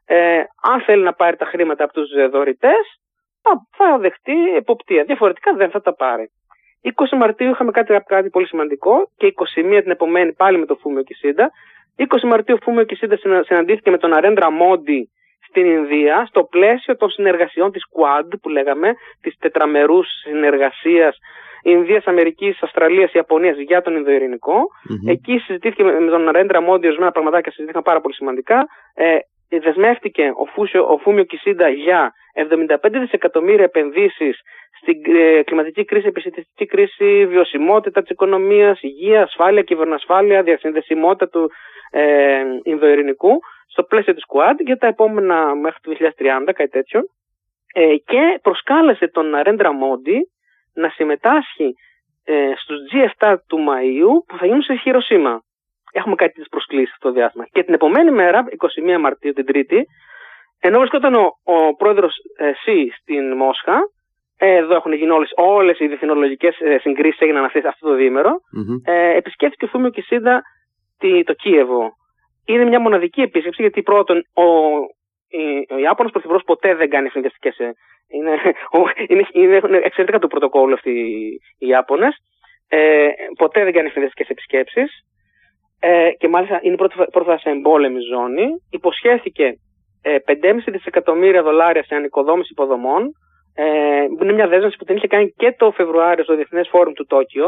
B: Ε, αν θέλει να πάρει τα χρήματα από τους δωρητές, θα δεχτεί εποπτεία. Διαφορετικά δεν θα τα πάρει. 20 Μαρτίου είχαμε κάτι, κάτι πολύ σημαντικό και 21 την επομένη πάλι με το Φούμιο Κισίντα. 20 Μαρτίου ο Φούμιο Κισίντα συναντήθηκε με τον Ναρέντρα Μόντι στην Ινδία στο πλαίσιο των συνεργασιών της Quad που λέγαμε, της τετραμερούς συνεργασίας Ινδίας, Αμερικής, Αυστραλίας, Ιαπωνίας για τον Ινδοειρηνικό. Mm-hmm. Εκεί συζητήθηκε με τον Αρέντρα Μόντι ορισμένα πραγματάκια συζητήθηκαν πάρα πολύ σημαντικά. Ε, δεσμεύτηκε ο, Φούσιο, ο Φούμιο Κισίντα για 75 δισεκατομμύρια επενδύσεις στην ε, κλιματική κρίση, επιστημιστική κρίση, βιωσιμότητα της οικονομίας, υγεία, ασφάλεια, κυβερνοασφάλεια, διασυνδεσιμότητα του ε, Ινδοειρηνικού στο πλαίσιο της ΚΟΑΤ για τα επόμενα μέχρι το 2030, κάτι τέτοιο. Ε, και προσκάλεσε τον Αρέντρα Μόντι να συμμετάσχει ε, στους G7 του Μαΐου που θα γίνουν σε Χειροσύμα. Έχουμε κάτι τις προσκλήσεις αυτό το διάστημα. Και την επομένη μέρα, 21 Μαρτίου, την Τρίτη, ενώ βρισκόταν ο, ο πρόεδρος ε, ΣΥ στην Μόσχα, ε, εδώ έχουν γίνει όλες, όλες οι διεθνολογικές ε, συγκρίσεις έγιναν αυτές, αυτό το διημερο ε, επισκέφθηκε ο Φούμιο Κισίντα το Κίεβο. Είναι μια μοναδική επίσκεψη γιατί πρώτον ο, ο Ιάπωνας Πρωθυπουργός ποτέ δεν κάνει ευθυνδιαστικές ε, είναι, είναι, είναι εξαιρετικά το πρωτοκόλλο αυτοί οι Ιάπωνες ε, ποτέ δεν κάνει ευθυνδιαστικές επισκέψεις ε, και μάλιστα είναι πρώτη, πρώτη φορά σε εμπόλεμη ζώνη υποσχέθηκε ε, 5,5 δισεκατομμύρια δολάρια σε ανοικοδόμηση υποδομών ε, είναι μια δέσμευση που την είχε κάνει και το Φεβρουάριο στο Διεθνές Φόρουμ του Τόκιο,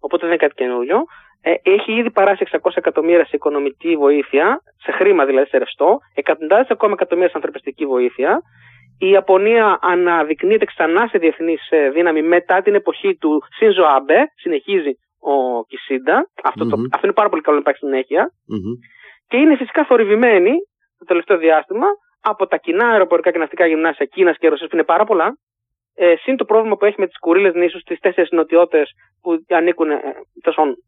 B: οπότε δεν είναι κάτι καινούριο. Ε, έχει ήδη παράσει 600 εκατομμύρια σε οικονομική βοήθεια, σε χρήμα δηλαδή σε ρευστό, εκατοντάδες ακόμα εκατομμύρια σε ανθρωπιστική βοήθεια. Η Ιαπωνία αναδεικνύεται ξανά σε διεθνή ε, δύναμη μετά την εποχή του Σίνζο Άμπε, συνεχίζει ο Κισίντα. Αυτό, mm-hmm. το, αυτό είναι πάρα πολύ καλό να υπάρχει συνέχεια. Mm-hmm. Και είναι φυσικά θορυβημένη το τελευταίο διάστημα από τα κοινά αεροπορικά και ναυτικά γυμνάσια Κίνας και Ρωσίας που είναι πάρα πολλά. Ε, συν το πρόβλημα που έχει με τις Κουρίλες νήσους, τι τέσσερις νοτιώτες που ανήκουν, ε,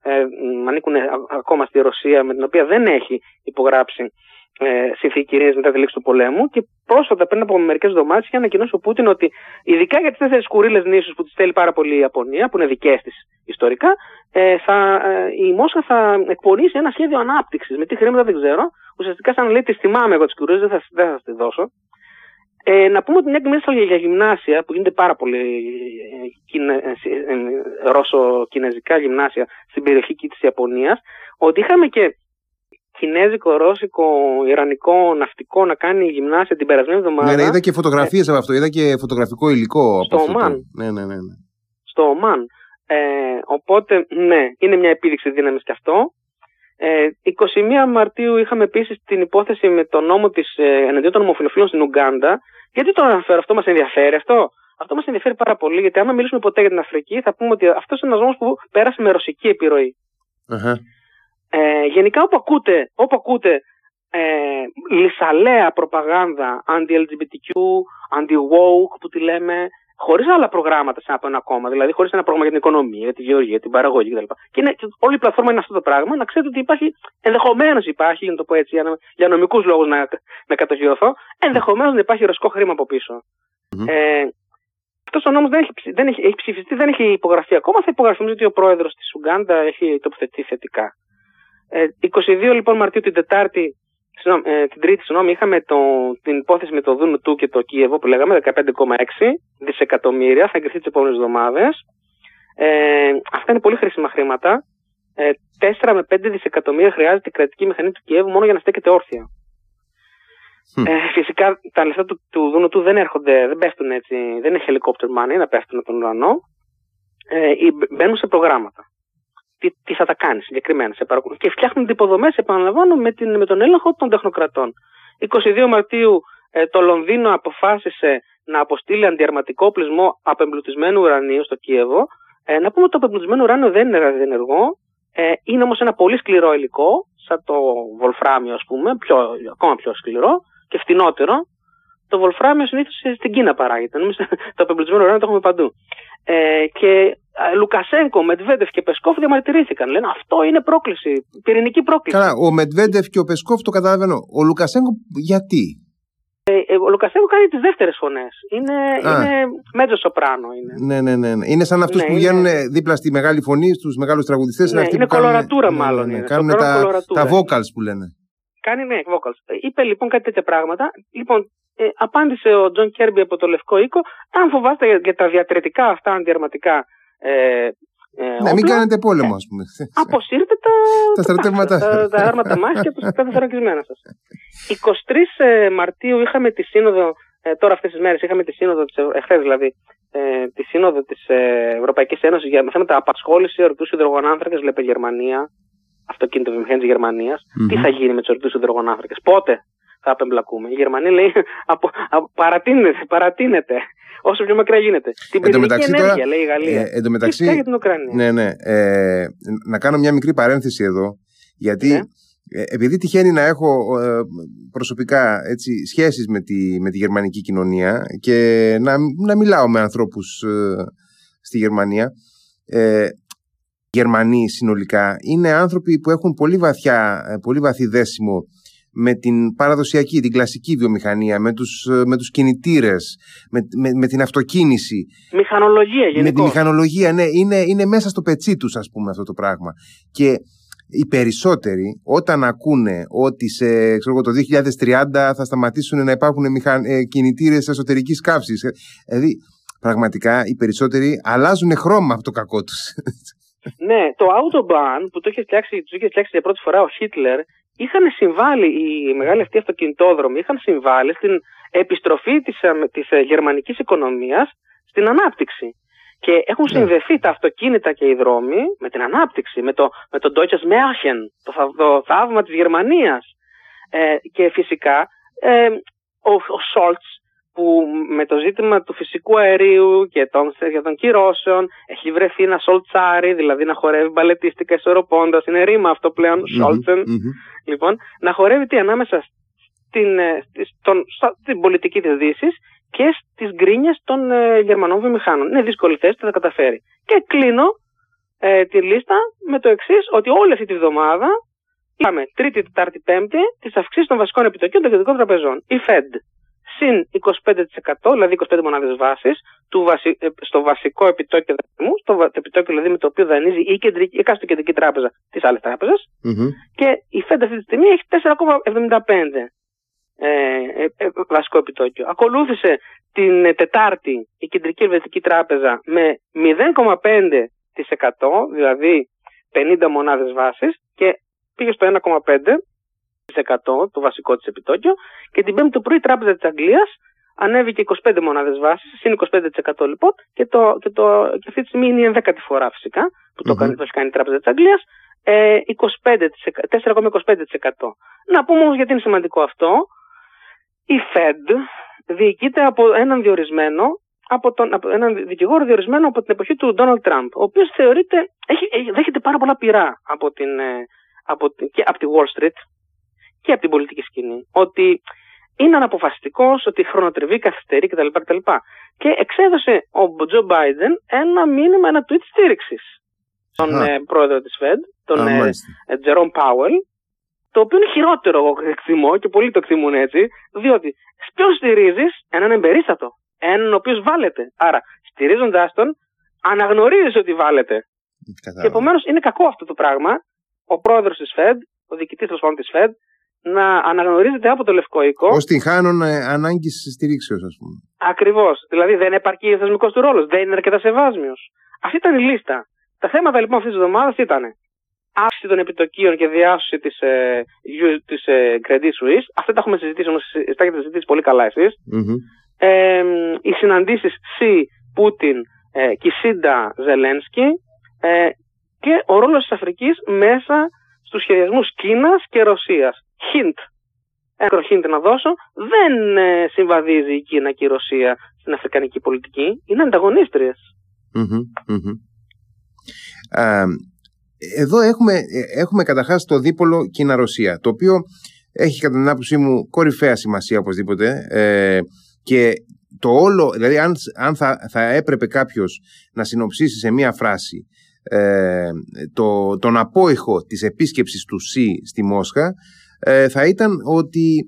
B: ε, ανήκουν ακόμα στη Ρωσία, με την οποία δεν έχει υπογράψει ε, συνθήκη ειρήνη μετά τη λήξη του πολέμου. Και πρόσφατα, πριν από μερικές εβδομάδες, είχε ανακοινώσει ο Πούτιν ότι ειδικά για τις τέσσερις κουρίλε νήσους που τις θέλει πάρα πολύ η Ιαπωνία, που είναι δικές της ιστορικά, ε, θα, ε, η Μόσχα θα εκπονήσει ένα σχέδιο ανάπτυξης. Με τι χρήματα δεν ξέρω. Ουσιαστικά, σαν λέει, τις θυμάμαι εγώ τις κουρίλε, δεν θα, δεν θα τη δώσω. Ε, να πούμε ότι μια και για γυμνάσια, που γίνεται πάρα πολύ ε, ε, ε, ρώσο-κινέζικα γυμνάσια στην περιοχή της Ιαπωνίας, ότι είχαμε και κινέζικο, ρώσικο, ιρανικό ναυτικό να κάνει γυμνάσια την περασμένη εβδομάδα.
A: Ναι, ναι, είδα και φωτογραφίες από αυτό, είδα και φωτογραφικό υλικό
B: στο
A: από
B: Ομάν.
A: Ναι, ναι, ναι, ναι.
B: Στο Ομάν. Ε, οπότε, ναι, είναι μια επίδειξη δύναμης και αυτό. Ε, 21 Μαρτίου είχαμε επίσης την υπόθεση με τον νόμο της ε, εναντίον των ομοφυλοφίλων στην Ουγγάντα. Γιατί το αναφέρω, αυτό μας ενδιαφέρει αυτό; Αυτό μας ενδιαφέρει πάρα πολύ, γιατί άμα μιλήσουμε ποτέ για την Αφρική, θα πούμε ότι αυτός είναι ένας νόμος που πέρασε με ρωσική επιρροή. Uh-huh. Ε, γενικά όπου ακούτε, όπου ακούτε ε, λισαλέα προπαγάνδα anti-LGBTQ, anti-woke που τη λέμε, χωρίς άλλα προγράμματα σε ένα κόμμα, δηλαδή χωρίς ένα πρόγραμμα για την οικονομία, για τη γεωργία, την παραγωγή κτλ. Και, είναι, και όλη η πλατφόρμα είναι αυτό το πράγμα. Να ξέρετε ότι υπάρχει, ενδεχομένως υπάρχει, για να το πω έτσι, για, για νομικούς λόγους να, να κατοχυρωθώ, ενδεχομένως να υπάρχει ρωσικό χρήμα από πίσω. Mm-hmm. Ε, αυτός ο νόμος δεν, έχει, δεν έχει, έχει ψηφιστεί, δεν έχει υπογραφεί ακόμα. Θα υπογραφεί, γιατί ο πρόεδρος της Ουγγάντα έχει τοποθετηθεί θετικά. Ε, 22 λοιπόν Μαρτίου την Τετάρτη ε, την Τρίτη, συγγνώμη, είχαμε το, την υπόθεση με το Δούνου του και το Κίεβο που λέγαμε 15,6 δισεκατομμύρια. Θα εγκριθεί τις επόμενες εβδομάδες. Ε, αυτά είναι πολύ χρήσιμα χρήματα. Ε, 4 με 5 δισεκατομμύρια χρειάζεται η κρατική μηχανή του Κιέβου μόνο για να στέκεται όρθια. Ε, φυσικά τα λεφτά του, του Δούνου του δεν έρχονται, δεν πέφτουν έτσι, δεν είναι helicopter money να πέφτουν από τον ουρανό. Ε, μπαίνουν σε προγράμματα τι, τι θα τα κάνει συγκεκριμένα σε παρακολου... Και φτιάχνουν υποδομές, επαναλαμβάνω, με, την, με τον έλεγχο των τεχνοκρατών. 22 Μαρτίου ε, το Λονδίνο αποφάσισε να αποστείλει αντιαρματικό πλεισμό απεμπλουτισμένου ουρανίου στο Κίεβο. Ε, να πούμε ότι το απεμπλουτισμένο ουράνιο δεν είναι ραδιενεργό. Ε, είναι όμως ένα πολύ σκληρό υλικό, σαν το βολφράμιο, ας πούμε, πιο, ακόμα πιο σκληρό και φτηνότερο. Το βολφράμιο συνήθως στην Κίνα παράγεται. Νομίζω το απεμπλουτισμένο ουράνιο το έχουμε παντού. Ε, και Λουκασέγκο, Μετβέντεφ και Πεσκόφ διαμαρτυρήθηκαν. Λένε αυτό είναι πρόκληση, πυρηνική πρόκληση.
A: Καλά, ο Μετβέντεφ και ο Πεσκόφ το καταλαβαίνω. Ο Λουκασέγκο γιατί;
B: Ε, ε, ο Λουκασέγκο κάνει τις δεύτερες φωνές. Είναι, είναι μέτζο σοπράνο. Είναι.
A: Ναι, ναι, ναι, ναι. Είναι σαν αυτούς ναι, που βγαίνουν δίπλα στη μεγάλη φωνή, στους μεγάλους τραγουδιστές.
B: Ναι, είναι, είναι κολορατούρα κάνουν, μάλλον. Ναι, ναι,
A: ναι. Κάνουν τα, τα vocals που λένε.
B: Κάνει, ναι, vocals. Είπε λοιπόν κάτι τέτοια πράγματα. Λοιπόν, ε, απάντησε ο Τζον Κίρμπι από το Λευκό Οίκο, αν φοβάστε για, για τα διατρητικά αυτά αντιαρματικά ε,
A: ε, ναι, μην κάνετε πόλεμο, ας πούμε.
B: Αποσύρετε τα,
A: τα στρατεύματα.
B: Τα, τα άρματα μάχης και τα θωρακισμένα σας. 23 ε, Μαρτίου είχαμε τη σύνοδο, ε, τώρα αυτές τις μέρες είχαμε τη σύνοδο, εχθές δηλαδή, ε, τη σύνοδο της ε, Ευρωπαϊκής Ένωσης για θέματα απασχόληση ορυκτούς υδρογονάνθρακες, βλέπε Γερμανία, αυτοκινητοβιομηχανία της Γερμανίας. Mm-hmm. Τι θα γίνει με τους ορυκτούς υδρογονάνθρακες, πότε; Θα απεμπλακούμε. Η Γερμανία λέει απο, παρατείνεται, παρατείνεται. Όσο πιο μακριά γίνεται. Την πυρηνική ενέργεια, τώρα, λέει η Γαλλία. Ε, εν μεταξύ, για την Ουκρανία.
A: Ναι, ναι. Ε, να κάνω μια μικρή παρένθεση εδώ. Γιατί ναι. ε, επειδή τυχαίνει να έχω ε, προσωπικά έτσι, σχέσεις με τη, με τη γερμανική κοινωνία και να, να μιλάω με ανθρώπους ε, στη Γερμανία ε, Γερμανοί συνολικά είναι άνθρωποι που έχουν πολύ βαθιά, πολύ βαθύ δέσιμο με την παραδοσιακή, την κλασική βιομηχανία, με τους, με τους κινητήρες, με, με, με την αυτοκίνηση.
B: Μηχανολογία γενικώ.
A: Με τη μηχανολογία, ναι, είναι, είναι μέσα στο πετσί τους ας πούμε αυτό το πράγμα. Και οι περισσότεροι όταν ακούνε ότι σε ξέρω, το 2030 θα σταματήσουν να υπάρχουν μηχαν... Ε, κινητήρες εσωτερικής καύσης. Ε, δηλαδή, πραγματικά οι περισσότεροι αλλάζουν χρώμα από το κακό τους.
B: ναι, το Autobahn που το είχε φτιάξει, το είχε φτιάξει για πρώτη φορά ο Χίτλερ είχαν συμβάλει, οι μεγάλοι αυτοί αυτοκινητόδρομοι είχαν συμβάλει στην επιστροφή της, ε, της ε, γερμανικής οικονομίας στην ανάπτυξη. Και έχουν ναι. συνδεθεί τα αυτοκίνητα και οι δρόμοι με την ανάπτυξη, με το, με το Deutsches Märchen, το, το θαύμα της Γερμανίας. Ε, και φυσικά ε, ο, ο Σόλτς που με το ζήτημα του φυσικού αερίου και των, για των κυρώσεων έχει βρεθεί ένα σολτσάρι, δηλαδή να χορεύει μπαλετίστικα ισορροπώντας. Είναι ρήμα αυτό πλέον, σολτσεν. Λοιπόν, να χορεύει τι ανάμεσα στην, ε, στον, στην πολιτική της Δύσης και στις γκρίνιες των ε, Γερμανών βιομηχάνων. Είναι δύσκολη θέση, θα καταφέρει. Και κλείνω ε, τη λίστα με το εξής, ότι όλη αυτή τη βδομάδα είχαμε Τρίτη, Τετάρτη, Πέμπτη τι αυξήσει των βασικών επιτοκίων των κεντρικών τραπεζών. Η Fed συν 25%, δηλαδή 25 μονάδες βάσης, ε, στο βασικό επιτόκιο δανεισμού, στο επιτόκιο δηλαδή με το οποίο δανείζει η, κεντρική, η κάθε κεντρική τράπεζα της άλλης και η Fed αυτή τη στιγμή έχει 4,75 ε, ε, ε, βασικό επιτόκιο. Ακολούθησε την Τετάρτη η Κεντρική Ελβετική Τράπεζα με 0,5% δηλαδή 50 μονάδες βάσης και πήγε στο 1,5% το βασικό της επιτόκιο και την πέμπτη το πρωί η Τράπεζα της Αγγλίας ανέβηκε 25 μονάδες βάσης, συν 25% λοιπόν, και, το, και, το, και αυτή τη στιγμή είναι η ενδέκατη φορά φυσικά που το, mm-hmm. το κάνει η Τράπεζα της Αγγλίας. Ε, 4,25%. Να πούμε όμως γιατί είναι σημαντικό αυτό. Η Fed διοικείται από έναν διορισμένο, από, τον, από έναν δικηγόρο διορισμένο από την εποχή του Ντόναλτ Τραμπ, ο οποίος θεωρείται, έχει, δέχεται πάρα πολλά πειρά από την, ε, από, και από τη Wall Street και από την πολιτική σκηνή. Ότι είναι αναποφασιστικός, ότι χρονοτριβεί, καθυστερεί κτλ. κτλ. Και εξέδωσε ο Τζο Μπάιντεν ένα μήνυμα, ένα tweet στήριξης στον ε, πρόεδρο της Fed, τον Τζερόμ ε, Πάουελ, το οποίο είναι χειρότερο, εγώ εκτιμώ και πολλοί το εκτιμούν έτσι, διότι ποιον στηρίζεις, έναν εμπερίστατο, έναν ο οποίος βάλετε. Άρα, στηρίζοντάς τον, αναγνωρίζεις ότι βάλετε. Και επομένως είναι κακό αυτό το πράγμα. Ο πρόεδρος της Fed, ο διοικητής τέλος πάντων της Fed, να αναγνωρίζεται από το Λευκό Οίκο.
A: Ω την χάνουν ε, ανάγκης στηρίξεως, ας πούμε.
B: Ακριβώς. Δηλαδή δεν επαρκεί ο θεσμικός του ρόλος, δεν είναι αρκετά σεβάσμιος. Αυτή ήταν η λίστα. Τα θέματα λοιπόν αυτής της εβδομάδας ήταν αύξηση των επιτοκίων και διάσωση της ε, της, ε, Credit Suisse. Αυτά τα έχουμε συζητήσει όμως, τα έχετε συζητήσει πολύ καλά εσείς. Mm-hmm. Ε, οι συναντήσεις Σι, Πούτιν, ε, Κισίντα, Ζελένσκι ε, και ο ρόλος της Αφρικής μέσα στους σχεδιασμούς Κίνας και Ρωσίας. Hint. Ένα hint να δώσω. Δεν ε, συμβαδίζει η Κίνα και η Ρωσία στην αφρικανική πολιτική. Είναι ανταγωνίστριες.
A: εδώ έχουμε, ε, έχουμε καταρχάς το δίπολο Κίνα-Ρωσία, το οποίο έχει κατά την άποψή μου κορυφαία σημασία οπωσδήποτε ε, και το όλο, δηλαδή αν, αν θα, θα έπρεπε κάποιος να συνοψίσει σε μία φράση ε, το, τον απόϊχο της επίσκεψης του ΣΥ στη Μόσχα ε, θα ήταν ότι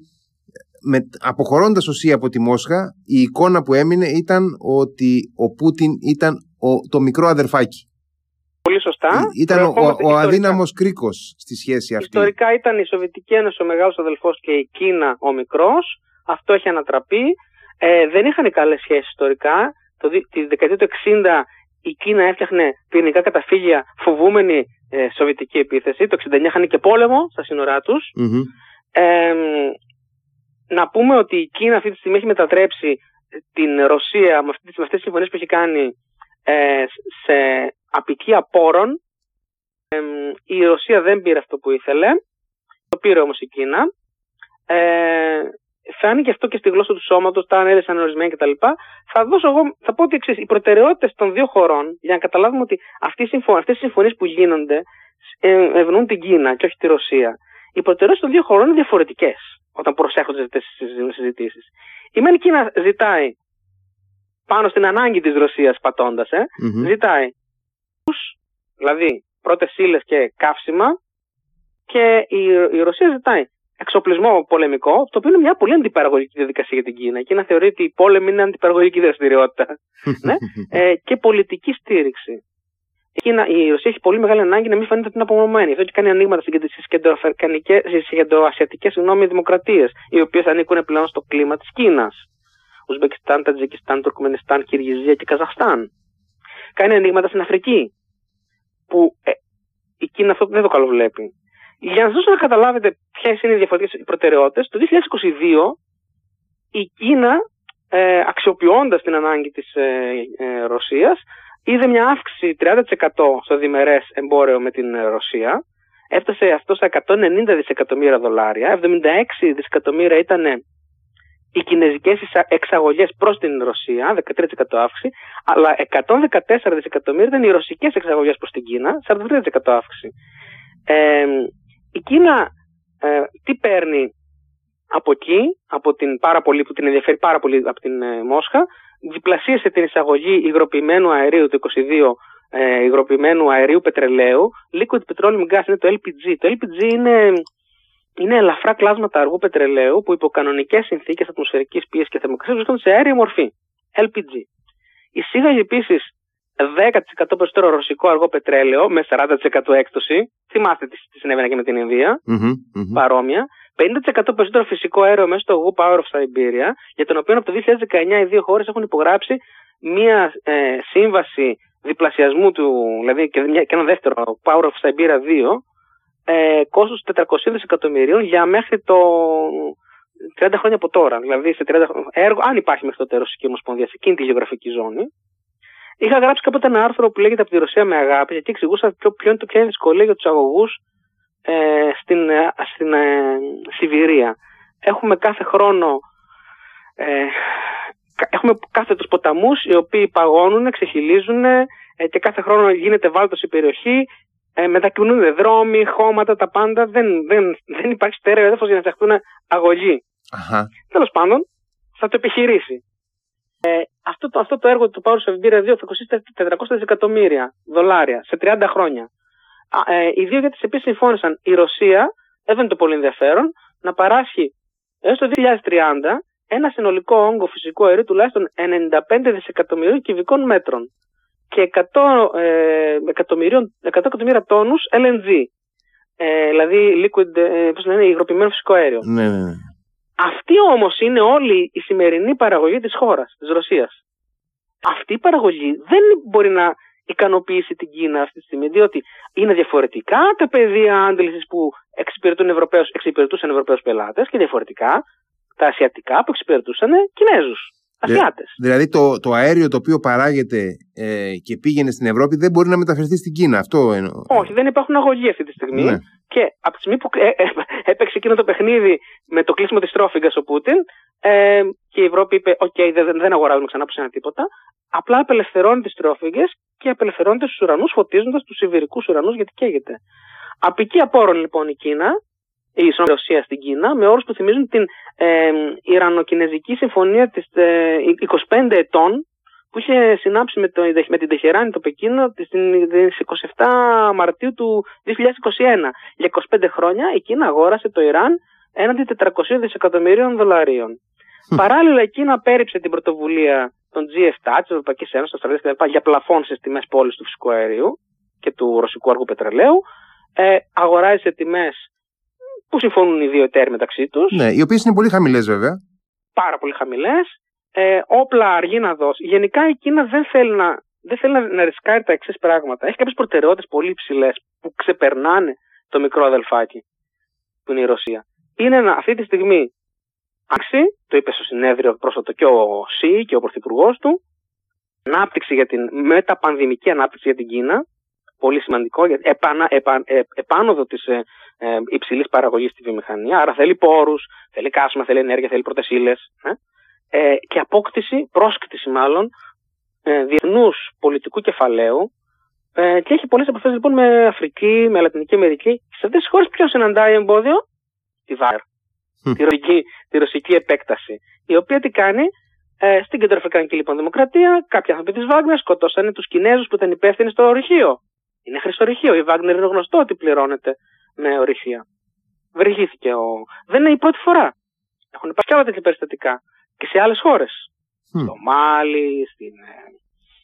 A: με, αποχωρώντας ο ΣΥ από τη Μόσχα η εικόνα που έμεινε ήταν ότι ο Πούτιν ήταν ο, το μικρό αδερφάκι.
B: Πολύ σωστά.
A: Ήταν ο, ο, ο αδύναμος κρίκος στη σχέση αυτή.
B: Ιστορικά ήταν η Σοβιετική Ένωση ο μεγάλος αδελφός και η Κίνα ο μικρός. Αυτό έχει ανατραπεί. Ε, δεν είχαν καλές σχέσεις ιστορικά. Το, τη δεκαετία του 60 η Κίνα έφτιαχνε πυρηνικά καταφύγια φοβούμενη ε, σοβιετική επίθεση. Το 69 είχαν και πόλεμο στα σύνορά τους. Ε, να πούμε ότι η Κίνα αυτή τη στιγμή έχει μετατρέψει την Ρωσία με, αυτές, με αυτές τις συμφωνίες που έχει κάνει ε, σε απικία πόρων. η Ρωσία δεν πήρε αυτό που ήθελε. Το πήρε όμως η Κίνα. Ε, φάνηκε αυτό και στη γλώσσα του σώματος, τα ανέλεσαν ορισμένοι κτλ. Θα δώσω εγώ, θα πω ότι εξής. Οι προτεραιότητες των δύο χωρών, για να καταλάβουμε ότι αυτές οι συμφωνίες που γίνονται ε, ευνοούν την Κίνα και όχι τη Ρωσία. Οι προτεραιότητες των δύο χωρών είναι διαφορετικές όταν προσέχονται αυτές τις συζητήσεις. Η μεν Κίνα ζητάει πάνω στην ανάγκη της Ρωσίας πατώντας, ε, mm-hmm. ζητάει δηλαδή πρώτες ύλες και καύσιμα και η, η Ρωσία ζητάει εξοπλισμό πολεμικό, το οποίο είναι μια πολύ αντιπαραγωγική διαδικασία για την Κίνα. Η Κίνα θεωρεί ότι η πόλεμη είναι αντιπαραγωγική δραστηριότητα. ναι; ε, και πολιτική στήριξη. Η, Κίνα, η Ρωσία έχει πολύ μεγάλη ανάγκη να μην φαίνεται ότι είναι απομονωμένη. Αυτό και κάνει ανοίγματα στι κεντροασιατικές δημοκρατίες, οι οποίες ανήκουν πλέον στο κλίμα της Κίνας. Ουσμπεκιστάν, Τατζικιστάν, Τουρκμενιστάν, Κυργιζία και Καζαχστάν. Κάνει ανοίγματα στην Αφρική. Που ε, η Κίνα αυτό δεν το καλοβλέπει. Για να σας δώσω να καταλάβετε ποιες είναι οι διαφορετικές προτεραιότητες, το 2022 η Κίνα, ε, αξιοποιώντας την ανάγκη της ε, ε, Ρωσίας, είδε μια αύξηση 30% στο διμερές εμπόριο με την Ρωσία. Έφτασε αυτό στα 190 δισεκατομμύρια δολάρια. 76 δισεκατομμύρια ήταν οι κινέζικες εξαγωγές προς την Ρωσία, 13% αύξηση, αλλά 114 δισεκατομμύρια ήταν οι ρωσικές εξαγωγές προς την Κίνα, 43% αύξηση. Ε, η Κίνα ε, τι παίρνει από εκεί, από την πάρα πολύ, που την ενδιαφέρει πάρα πολύ από την ε, Μόσχα, διπλασίασε την εισαγωγή υγροποιημένου αερίου το 22 ε, υγροποιημένου αερίου πετρελαίου. Liquid Petroleum Gas είναι το LPG. Το LPG είναι, είναι ελαφρά κλάσματα αργού πετρελαίου που υπό κανονικές συνθήκες ατμοσφαιρικής πίεσης και θερμοκρασίας βρίσκονται σε αέρια μορφή. LPG. Εισήγαγε επίσης 10% περισσότερο ρωσικό αργό πετρέλαιο με 40% έκπτωση. Θυμάστε τι, τι συνέβαινε και με την Ινδία. Mm-hmm, Παρόμοια. 50% περισσότερο φυσικό αέριο μέσα στο Wu Power of Siberia, για τον οποίο από το 2019 οι δύο χώρες έχουν υπογράψει μία ε, σύμβαση διπλασιασμού του, δηλαδή και, μια, και ένα δεύτερο Power of Siberia 2, ε, κόστος 400 δισεκατομμυρίων για μέχρι το 30 χρόνια από τώρα. Δηλαδή σε 30 έργο, αν υπάρχει μέχρι τότε Ρωσική Ομοσπονδία σε εκείνη τη γεωγραφική ζώνη, Είχα γράψει κάποτε ένα άρθρο που λέγεται Από τη Ρωσία με αγάπη, γιατί εξηγούσα ποιο, ποιο είναι το ποια είναι η δυσκολία για τους αγωγούς ε, στην, ε, στην ε, Σιβηρία. Έχουμε κάθε χρόνο ε, έχουμε κάθετους ποταμούς οι οποίοι παγώνουν, ξεχυλίζουν ε, και κάθε χρόνο γίνεται βάλτος η περιοχή ε, μετακινούνται δρόμοι, χώματα, τα πάντα δεν, δεν, δεν υπάρχει στέρεο έδαφος για να φτιαχτούν αγωγοί. Τέλος πάντων, θα το επιχειρήσει. Ε, αυτό, το, αυτό το έργο του Power of Beer 2 θα κοστίσει 400 δισεκατομμύρια δολάρια σε 30 χρόνια. Ε, οι δύο γιατί επίσης συμφώνησαν η Ρωσία, έβαινε το πολύ ενδιαφέρον, να παράσχει έως το 2030 ένα συνολικό όγκο φυσικού αερίου τουλάχιστον 95 δισεκατομμυρίων κυβικών μέτρων και 100, ε, 100 εκατομμύρια τόνους LNG, ε, δηλαδή liquid, ε, πώς λένε, υγροποιημένο φυσικό αέριο.
A: Ναι, ναι, ναι.
B: Αυτή όμως είναι όλη η σημερινή παραγωγή της χώρας, της Ρωσίας. Αυτή η παραγωγή δεν μπορεί να ικανοποιήσει την Κίνα αυτή τη στιγμή, διότι είναι διαφορετικά τα πεδία άντλησης που εξυπηρετούν Ευρωπαίους, εξυπηρετούσαν Ευρωπαίους πελάτες και διαφορετικά τα ασιατικά που εξυπηρετούσαν Κινέζους. Ασιάτες.
A: Δηλαδή το, το αέριο το οποίο παράγεται ε, και πήγαινε στην Ευρώπη δεν μπορεί να μεταφερθεί στην Κίνα. Αυτό εννοώ.
B: Όχι, δεν υπάρχουν αγωγοί αυτή τη στιγμή. Ναι. Και από τη στιγμή που ε, ε, έπαιξε εκείνο το παιχνίδι με το κλείσιμο της τρόφιγγα ο Πούτιν ε, και η Ευρώπη είπε: Οκ, δεν, δεν αγοράζουμε ξανά που τίποτα. Απλά απελευθερώνει τις στρόφιγγες και απελευθερώνεται στους ουρανούς, φωτίζοντας τους Σιβηρικούς ουρανούς γιατί καίγεται. Από εκεί απόρρον λοιπόν η Κίνα, η Ρωσία στην Κίνα, με όρους που θυμίζουν την ε, Ιρανοκινέζικη συμφωνία της ε, 25 ετών που είχε συνάψει με, το, με την Τεχεράνη το Πεκίνο στις 27 Μαρτίου του 2021. Για 25 χρόνια η Κίνα αγόρασε το Ιράν έναντι 400 δισεκατομμυρίων δολαρίων. Παράλληλα η Κίνα πέριψε την πρωτοβουλία των G7 της Ευρωπαϊκής Ένωσης, Αυστραλίας κλπ. για πλαφών στις τιμές πόλης του φυσικού αερίου και του ρωσικού αργού πετρελαίου. Ε, αγοράζει σε τιμές που συμφωνούν οι δύο εταίροι μεταξύ τους.
A: Ναι, οι οποίες είναι πολύ χαμηλές βέβαια.
B: Πάρα πολύ χαμηλές. Ε, όπλα αργεί να δώσει. Γενικά η Κίνα δεν θέλει να, δεν θέλει να, να ρισκάρει τα εξής πράγματα. Έχει κάποιες προτεραιότητες πολύ υψηλές που ξεπερνάνε το μικρό αδελφάκι που είναι η Ρωσία. Είναι να, αυτή τη στιγμή το είπε στο συνέδριο πρόσφατο και ο ΣΥ και ο Πρωθυπουργός του, ανάπτυξη για την μεταπανδημική ανάπτυξη για την Κίνα, πολύ σημαντικό, γιατί επανα, επα, ε, επάνωδο της ε, ε, υψηλής παραγωγής στη βιομηχανία. Άρα θέλει πόρους, θέλει κάσμα, θέλει ενέργεια, θέλει πρώτες ύλες. Ε, ε, και απόκτηση, πρόσκτηση μάλλον, ε, διεθνούς πολιτικού κεφαλαίου. Ε, και έχει πολλές επαφές λοιπόν με Αφρική, με Λατινική Αμερική. Σε αυτές τις χώρες ποιος συναντάει εμπόδιο, τη ΒΑΡ τη, ρωσική, τη ρωσική επέκταση. Η οποία τι κάνει, ε, στην Κεντροαφρικανική λοιπόν Δημοκρατία, κάποιοι άνθρωποι της Βάγνερ σκοτώσανε τους Κινέζους που ήταν υπεύθυνοι στο ορυχείο. Είναι χρυσορυχείο. Η Βάγνερ είναι γνωστό ότι πληρώνεται με ορυχεία. Βρυχήθηκε ο. Δεν είναι η πρώτη φορά. Έχουν υπάρξει και άλλα τέτοια περιστατικά και σε άλλες χώρες. Στο Μάλι, στην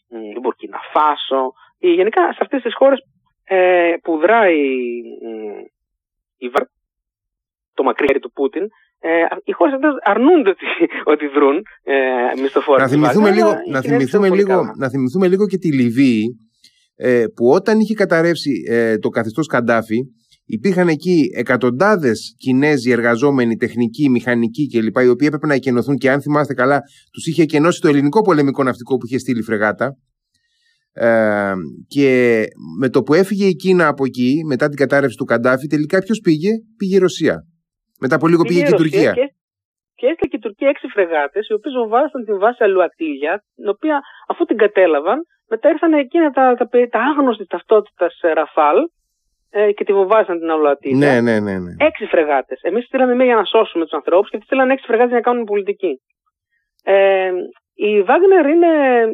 B: ε, Μπουρκίνα Φάσο. Γενικά σε αυτές τις χώρες ε, που δράει η Βάρ, το μακρύ του Πούτιν, ε, οι χώρες αυτές αρνούνται ότι, ότι δρούν ε, μισθοφόροι.
A: Να θυμηθούμε, λίγο, να, θυμηθούμε λίγο, να θυμηθούμε λίγο και τη Λιβύη, ε, που όταν είχε καταρρεύσει ε, το καθεστώς Καντάφη, υπήρχαν εκεί εκατοντάδες Κινέζοι εργαζόμενοι, τεχνικοί, μηχανικοί κλπ. οι οποίοι έπρεπε να εκενωθούν και αν θυμάστε καλά, τους είχε εκενώσει το ελληνικό πολεμικό ναυτικό που είχε στείλει φρεγάτα. Ε, και με το που έφυγε η Κίνα από εκεί, μετά την κατάρρευση του Καντάφη, τελικά ποιος πήγε, πήγε η Ρωσία. Μετά από λίγο πήγε και η Τουρκία.
B: Και, και έστειλε και η Τουρκία έξι φρεγάτες, οι οποίες βομβάρωσαν την βάση Αλουατήλια, την οποία αφού την κατέλαβαν, μετά ήρθαν εκείνα τα, τα, τα άγνωστη ταυτότητας ε, Ραφάλ ε, και τη βομβάρωσαν την Αλουατήλια.
A: Ναι, ναι, ναι, ναι.
B: Έξι φρεγάτες. Εμείς στείλαμε μία για να σώσουμε τους ανθρώπους και στείλανε έξι φρεγάτες για να κάνουμε πολιτική. Ε, η Βάγνερ είναι.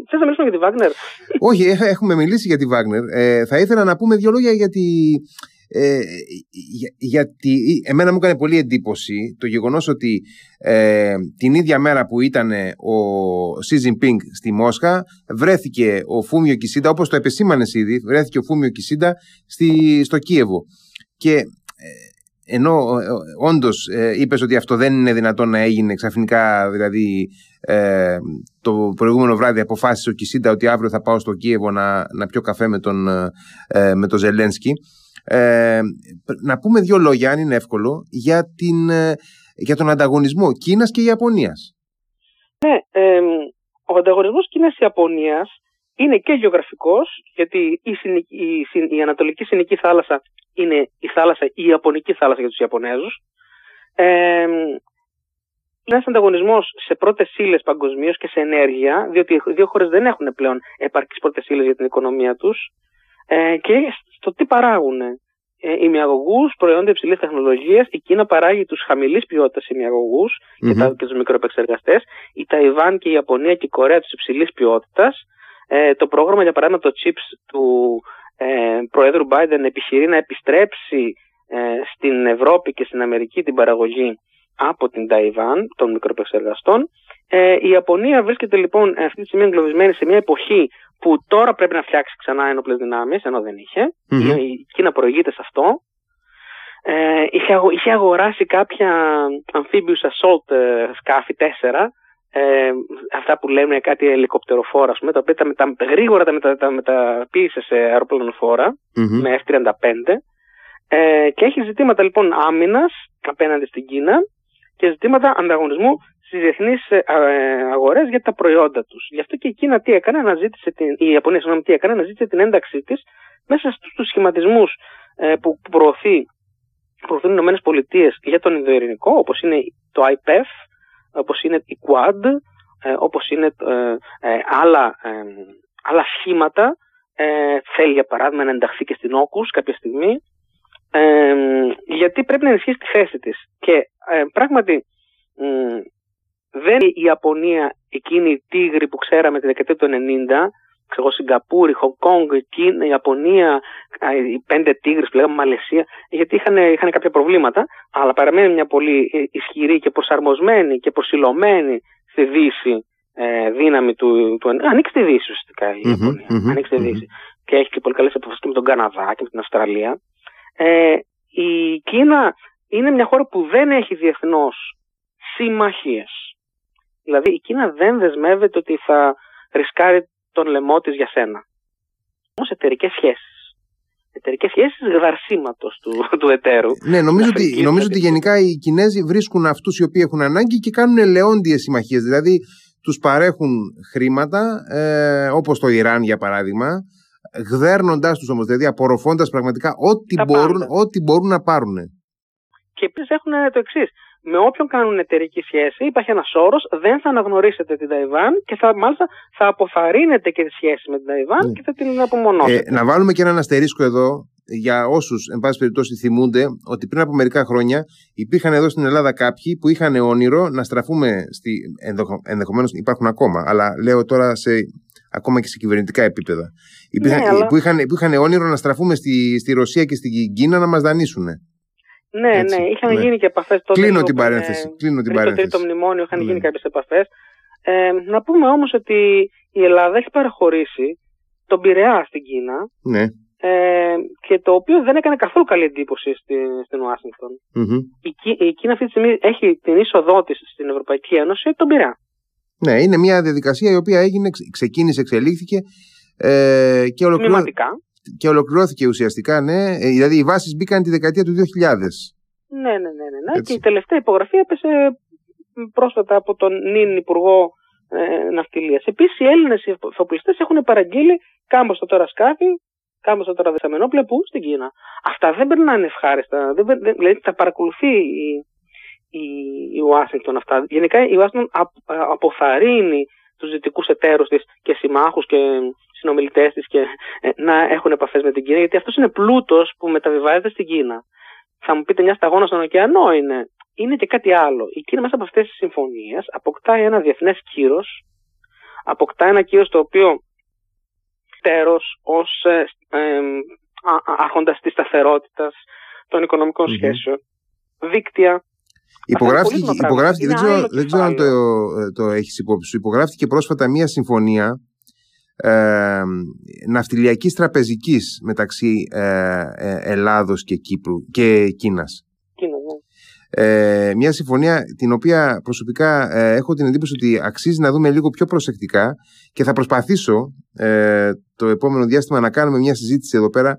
B: Θες να μιλήσουμε για τη Βάγνερ;
A: Όχι, έχουμε μιλήσει για τη Βάγνερ. Ε, θα ήθελα να πούμε δύο λόγια για τη ε, γιατί εμένα μου έκανε πολύ εντύπωση το γεγονός ότι ε, την ίδια μέρα που ήταν ο Xi Jinping στη Μόσχα βρέθηκε ο Φούμιο Κισίντα όπως το επεσήμανες ήδη βρέθηκε ο Φούμιο Κισίντα στη, στο Κίεβο. Και ε, ενώ ε, όντως ε, είπες ότι αυτό δεν είναι δυνατόν να έγινε ξαφνικά δηλαδή ε, το προηγούμενο βράδυ αποφάσισε ο Κισίντα ότι αύριο θα πάω στο Κίεβο να, να πιω καφέ με τον, ε, με τον Ζελένσκι ε, να πούμε δύο λόγια, αν είναι εύκολο, για, την, ε, για τον ανταγωνισμό Κίνας και Ιαπωνίας.
B: Ναι, ε, ο ανταγωνισμός Κίνας-Ιαπωνίας είναι και γεωγραφικός, γιατί η, η, η Ανατολική Συνική Θάλασσα είναι η θάλασσα, η Ιαπωνική θάλασσα για τους Ιαπωνέζους. Ε, ένας ανταγωνισμός σε πρώτες ύλες παγκοσμίως και σε ενέργεια, διότι οι δύο χώρες δεν έχουν πλέον επαρκείς πρώτες ύλες για την οικονομία τους. Ε, και στο τι παράγουν. ε, ημιαγωγούς, προϊόντα υψηλής τεχνολογίας. Η Κίνα παράγει τους χαμηλής ποιότητας ημιαγωγούς mm-hmm. και, τα, και τους μικροεπεξεργαστέ. Η Ταϊβάν και η Ιαπωνία και η Κορέα του υψηλής ποιότητας. Ε, το πρόγραμμα, για παράδειγμα, το CHIPS του ε, Προέδρου Biden επιχειρεί να επιστρέψει ε, στην Ευρώπη και στην Αμερική την παραγωγή από την Ταϊβάν των μικροεπεξεργαστών. Ε, η Ιαπωνία βρίσκεται λοιπόν αυτή τη στιγμή εγκλωβισμένη σε μια εποχή που τώρα πρέπει να φτιάξει ξανά ένοπλες δυνάμεις, ενώ δεν είχε. Mm-hmm. Η Κίνα προηγείται σε αυτό. Ε, είχε, είχε αγοράσει κάποια amphibious assault ε, σκάφη, τέσσερα, ε, αυτά που λέμε κάτι ελικοπτεροφόρα, πούμε, τα οποία τα, μετα, γρήγορα τα, μετα, τα μεταποίησε σε αεροπλανοφόρα mm-hmm. με F-35 ε, και έχει ζητήματα λοιπόν άμυνας απέναντι στην Κίνα και ζητήματα ανταγωνισμού στι διεθνείς ε, αγορές για τα προϊόντα τους. Γι' αυτό και η Κίνα τι έκανε, αναζήτησε την, η Ιαπωνία συγγνώμη, τι έκανε, αναζήτησε την ένταξή της μέσα στους σχηματισμούς ε, που προωθεί, προωθούν οι Ηνωμένες Πολιτείες για τον Ινδοειρηνικό, όπως είναι το IPEF, όπως είναι η Quad, ε, όπως είναι άλλα, άλλα σχήματα. θέλει για παράδειγμα να ενταχθεί και στην Όκους κάποια στιγμή. γιατί πρέπει να ενισχύσει τη θέση της. Και πράγματι δεν είναι η Ιαπωνία εκείνη η τίγρη που ξέραμε τη δεκαετία του 90, ξέρω, Σιγκαπούρη, Χογκόνγκ, Κίνα, Ιαπωνία, οι πέντε τίγρες που λέγαμε Μαλαισία, γιατί είχαν, είχαν κάποια προβλήματα, αλλά παραμένει μια πολύ ισχυρή και προσαρμοσμένη και προσιλωμένη στη Δύση ε, δύναμη του, του. Ανοίξει τη Δύση ουσιαστικά η Ιαπωνία. Mm-hmm, ανοίξει τη Δύση. Mm-hmm. Και έχει και πολύ καλές επαφές και με τον Καναδά και με την Αυστραλία. Ε, η Κίνα είναι μια χώρα που δεν έχει διεθνώς συμμαχίες. Δηλαδή η Κίνα δεν δεσμεύεται ότι θα ρισκάρει τον λαιμό της για σένα. Όμως εταιρικές σχέσεις. Εταιρικές σχέσεις δαρσίματο του, του εταίρου.
A: Ναι, νομίζω ότι, νομίζω ότι γενικά οι Κινέζοι βρίσκουν αυτούς οι οποίοι έχουν ανάγκη και κάνουν ελαιόντιες συμμαχίες. Δηλαδή τους παρέχουν χρήματα, ε, όπως το Ιράν για παράδειγμα, γδέρνοντάς τους όμως, δηλαδή απορροφώντας πραγματικά ό,τι μπορούν, ό,τι μπορούν να πάρουν.
B: Και επίσης έχουν το εξής με όποιον κάνουν εταιρική σχέση υπάρχει ένας όρος, δεν θα αναγνωρίσετε την Ταϊβάν και θα, μάλιστα θα αποθαρρύνετε και τη σχέση με την Ταϊβάν ναι. και θα την απομονώσετε.
A: Ε, να βάλουμε και έναν αστερίσκο εδώ για όσους, εν πάση περιπτώσει, θυμούνται ότι πριν από μερικά χρόνια υπήρχαν εδώ στην Ελλάδα κάποιοι που είχαν όνειρο να στραφούμε. Στη, ενδεχομένως υπάρχουν ακόμα, αλλά λέω τώρα σε, ακόμα και σε κυβερνητικά επίπεδα. Υπήρχαν, ναι, αλλά... που, είχαν, που είχαν όνειρο να στραφούμε στη, στη Ρωσία και στην Κίνα να μας δανείσουν.
B: Ναι, Έτσι, ναι, είχαν ναι. γίνει και επαφές
A: τότε. Κλείνω την παρένθεση. Κλείνω την
B: παρένθεση. Το τρίτο μνημόνιο είχαν ναι. γίνει κάποιες επαφές. Ε, να πούμε όμως ότι η Ελλάδα έχει παραχωρήσει τον Πειραιά στην Κίνα.
A: Ναι.
B: Ε, και το οποίο δεν έκανε καθόλου καλή εντύπωση στην, στην Ουάσιγκτον. Mm-hmm. Η, η Κίνα αυτή τη στιγμή έχει την είσοδό της στην Ευρωπαϊκή Ένωση τον Πειραιά.
A: Ναι, είναι μια διαδικασία η οποία έγινε, ξεκίνησε, εξελίχθηκε ε, και, ολοκληρώ... και ολοκληρώθηκε ουσιαστικά, ναι. Ε, δηλαδή οι βάσεις μπήκαν τη δεκαετία του 2000.
B: Ναι, ναι, ναι. ναι, ναι. Και η τελευταία υπογραφή έπεσε πρόσφατα από τον νυν Υπουργό ε, Ναυτιλίας. Επίσης, οι Έλληνες εφοπλιστέ έχουν παραγγείλει κάμποσα τώρα σκάφη, κάμποσα τώρα δεσαμενόπλαια που στην Κίνα. Αυτά δεν περνάνε ευχάριστα. Δεν, δεν, δηλαδή τα παρακολουθεί η, η, η Ουάσιγκτον αυτά. Γενικά η Ουάσιγκτον αποθαρρύνει τους δυτικούς εταίρους της και συμμάχους και συνομιλητές της και ε, να έχουν επαφές με την Κίνα, γιατί αυτός είναι πλούτος που μεταβιβάζεται στην Κίνα. Θα μου πείτε μια σταγόνα στον ωκεανό είναι. Είναι και κάτι άλλο. Η Κίνα μέσα από αυτές τις συμφωνίες αποκτάει ένα διεθνές κύρος, αποκτά ένα κύρος το οποίο τέρος ως ε, ε, άρχοντας της σταθερότητας των οικονομικών mm-hmm. σχέσεων, δίκτυα
A: Υπογράφηκε, υπογράφηκε δεν, ξέρω, δεν ξέρω αν το, ε, το έχεις υπόψη σου, υπογράφηκε πρόσφατα μία συμφωνία ε, ναυτιλιακής τραπεζικής μεταξύ ε, ε, Ελλάδος και Κύπρου και Κίνας.
B: Κίνα, ναι.
A: Ε, μια συμφωνία την οποία προσωπικά ε, έχω την εντύπωση ότι αξίζει να δούμε λίγο πιο προσεκτικά και θα προσπαθήσω ε, το επόμενο διάστημα να κάνουμε μια συζήτηση εδώ πέρα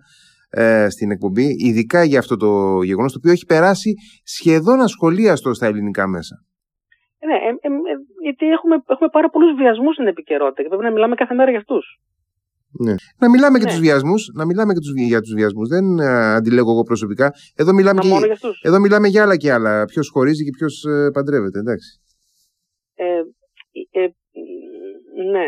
A: ε, στην εκπομπή, ειδικά για αυτό το γεγονός το οποίο έχει περάσει σχεδόν ασχολίαστο στα ελληνικά μέσα.
B: Ναι, ε, ε, ε, γιατί έχουμε, έχουμε πάρα πολλούς βιασμούς στην επικαιρότητα και πρέπει να μιλάμε κάθε μέρα για αυτούς.
A: Ναι. Να μιλάμε και ναι. τους βιασμούς, να μιλάμε και τους, για τους βιασμούς. Δεν ε, αντιλέγω εγώ προσωπικά. Εδώ μιλάμε, και,
B: για
A: εδώ μιλάμε για άλλα και άλλα. Ποιος χωρίζει και ποιος ε, παντρεύεται, εντάξει.
B: Ε, ε, ναι.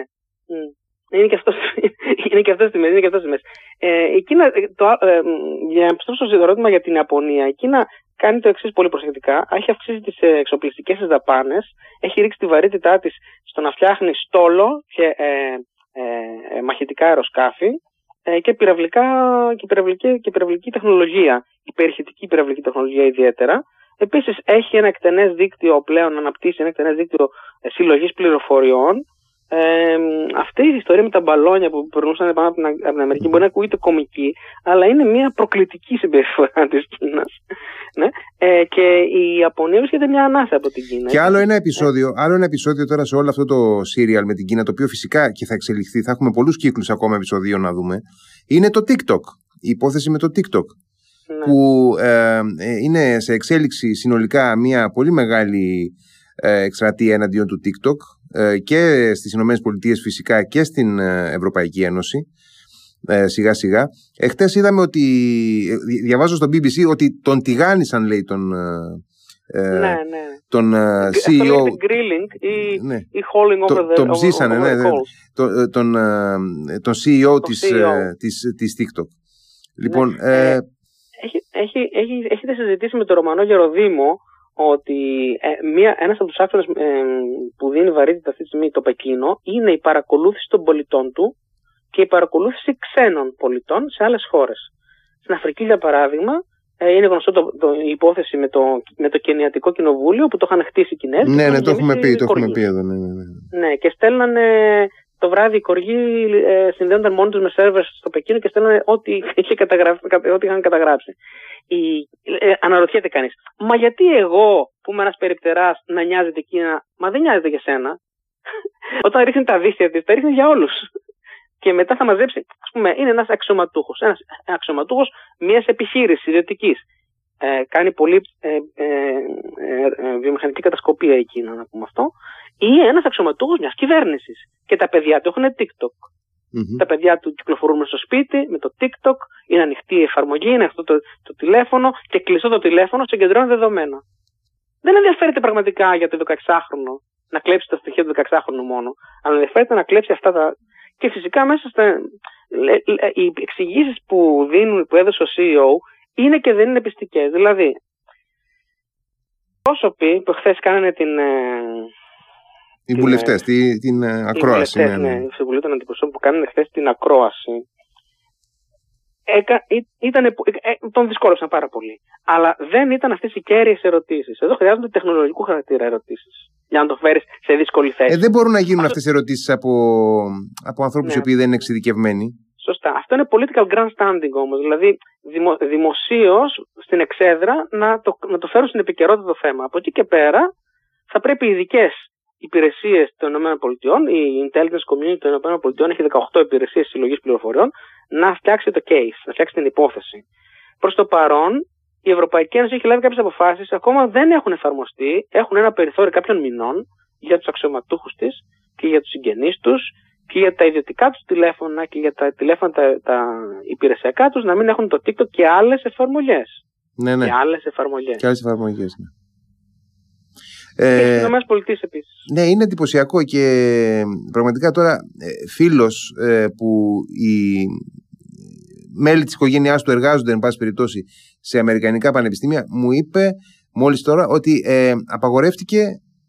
B: Είναι και αυτό, είναι και αυτός στη μέση. Είναι και αυτός στη μέση. Ε, η Κίνα, ε, το, ε, για να επιστρέψω στο ερώτημα για την Ιαπωνία, η Κίνα κάνει το εξής πολύ προσεκτικά. Έχει αυξήσει τις εξοπλιστικές της δαπάνες, έχει ρίξει τη βαρύτητά της στο να φτιάχνει στόλο και ε, ε, μαχητικά αεροσκάφη ε, και, πυραυλικά, και, πυραυλική, και πυραυλική τεχνολογία, υπερχητική πυραυλική τεχνολογία ιδιαίτερα. Επίσης έχει ένα εκτενές δίκτυο πλέον, αναπτύσσει ένα εκτενές δίκτυο συλλογής πληροφοριών ε, αυτή η ιστορία με τα μπαλόνια που περνούσαν πάνω από την, από την Αμερική μπορεί να ακούγεται κομική, αλλά είναι μια προκλητική συμπεριφορά της Κίνας. Ναι. Ε, και η Ιαπωνία βρίσκεται μια ανάσα από την Κίνα.
A: Και άλλο ένα, επεισόδιο, άλλο ένα επεισόδιο τώρα σε όλο αυτό το σύριαλ με την Κίνα, το οποίο φυσικά και θα εξελιχθεί, θα έχουμε πολλούς κύκλους ακόμα επεισοδίων να δούμε, είναι το TikTok. Η υπόθεση με το TikTok. Ναι. Που ε, ε είναι σε εξέλιξη συνολικά μια πολύ μεγάλη ε, εκστρατεία εναντίον του TikTok ε, και στις Ηνωμένες Πολιτείες φυσικά και στην ε, Ευρωπαϊκή Ένωση σιγά σιγά. Εχθές είδαμε ότι, διαβάζω στο BBC ότι τον τηγάνισαν λέει τον,
B: ναι, ναι.
A: τον CEO.
B: Αυτό grilling ή, ναι. ή hauling over the
A: Τον ψήσανε, ναι, ναι, τον, τον, τον CEO, της, CEO. Της, της TikTok. Λοιπόν,
B: ναι. ε, έχει, έχει, έχει, έχετε συζητήσει με τον Ρωμανό Γεροδήμο ότι ε, μία, ένας από τους άξονες ε, που δίνει βαρύτητα αυτή τη στιγμή το Πεκίνο είναι η παρακολούθηση των πολιτών του και η παρακολούθηση ξένων πολιτών σε άλλες χώρες. Στην Αφρική, για παράδειγμα, ε, είναι γνωστό το, το, η υπόθεση με το, με το Κενιατικό Κοινοβούλιο που το είχαν χτίσει οι Κινέζοι.
A: Ναι, ναι, το έχουμε πει, το έχουμε πει εδώ. Ναι, ναι, ναι.
B: ναι και στέλνανε το βράδυ οι κοργοί ε, συνδέονταν μόνοι τους με σερβερς στο Πεκίνο και στέλνανε ό,τι, είχε ό,τι είχαν καταγράψει. Η, ε, αναρωτιέται κανείς, μα γιατί εγώ που είμαι ένας περιπτεράς να νοιάζεται εκείνα, μα δεν νοιάζεται για σένα. Όταν ρίχνει τα δίχτυα της, τα ρίχνει για όλους. Και μετά θα μαζέψει, ας πούμε, είναι ένας αξιωματούχος. Ένας αξιωματούχος μιας επιχείρησης ιδιωτικής. Ε, κάνει πολύ ε, ε, ε, βιομηχανική κατασκοπία εκείνο, να πούμε αυτό ή ένας αξιωματούχος μιας κυβέρνησης. Και τα παιδιά του έχουν TikTok. Τα παιδιά του κυκλοφορούν στο σπίτι με το TikTok, είναι ανοιχτή η εφαρμογή, είναι αυτό το, το τηλέφωνο και κλειστό το τηλέφωνο συγκεντρώνει δεδομένα. Δεν ενδιαφέρεται πραγματικά για το 16χρονο να κλέψει τα στοιχεία του 16χρονου μόνο, αλλά ενδιαφέρεται να κλέψει αυτά τα. Και φυσικά μέσα στα. Οι εξηγήσεις που, δίνουν, που έδωσε ο CEO είναι και δεν είναι πιστικές. Δηλαδή, πρόσωποι που χθες κάνανε την, ε,
A: οι βουλευτές, την, την ε, ακρόαση.
B: Οι ναι, ναι. ναι, συμβουλή των αντιπροσώπων που κάνουν χθες την ακρόαση. Έκα, ήταν, ε, τον δυσκόλεψαν πάρα πολύ. Αλλά δεν ήταν αυτές οι κέρυες ερωτήσεις. Εδώ χρειάζονται τεχνολογικού χαρακτήρα ερωτήσεις. Για να το φέρεις σε δύσκολη θέση.
A: Ε, δεν μπορούν να γίνουν αυτές οι ερωτήσεις από, από ανθρώπους ναι. οι οποίοι δεν είναι εξειδικευμένοι.
B: Σωστά. Αυτό είναι political grandstanding όμως. Δηλαδή δημο, δημοσίως στην εξέδρα να το, να το φέρουν στην επικαιρότητα το θέμα. Από εκεί και πέρα θα πρέπει οι ειδικές υπηρεσίες των ΗΠΑ, η Intelligence Community των ΗΠΑ έχει 18 υπηρεσίες συλλογής πληροφοριών, να φτιάξει το case, να φτιάξει την υπόθεση. Προς το παρόν, η Ευρωπαϊκή Ένωση έχει λάβει κάποιες αποφάσεις, ακόμα δεν έχουν εφαρμοστεί, έχουν ένα περιθώριο κάποιων μηνών για τους αξιωματούχους της και για τους συγγενείς τους και για τα ιδιωτικά τους τηλέφωνα και για τα τηλέφωνα τα, τα υπηρεσιακά τους να μην έχουν το TikTok και άλλες εφαρμογές.
A: Ναι, ναι.
B: Και άλλες εφαρμογές.
A: Και άλλες εφαρμογές, ναι.
B: Ε, και επίσης.
A: Ναι, είναι εντυπωσιακό και πραγματικά τώρα ε, φίλος ε, που οι μέλη της οικογένειάς του εργάζονται εν πάση περιπτώσει σε αμερικανικά πανεπιστήμια μου είπε μόλις τώρα ότι ε, απαγορεύτηκε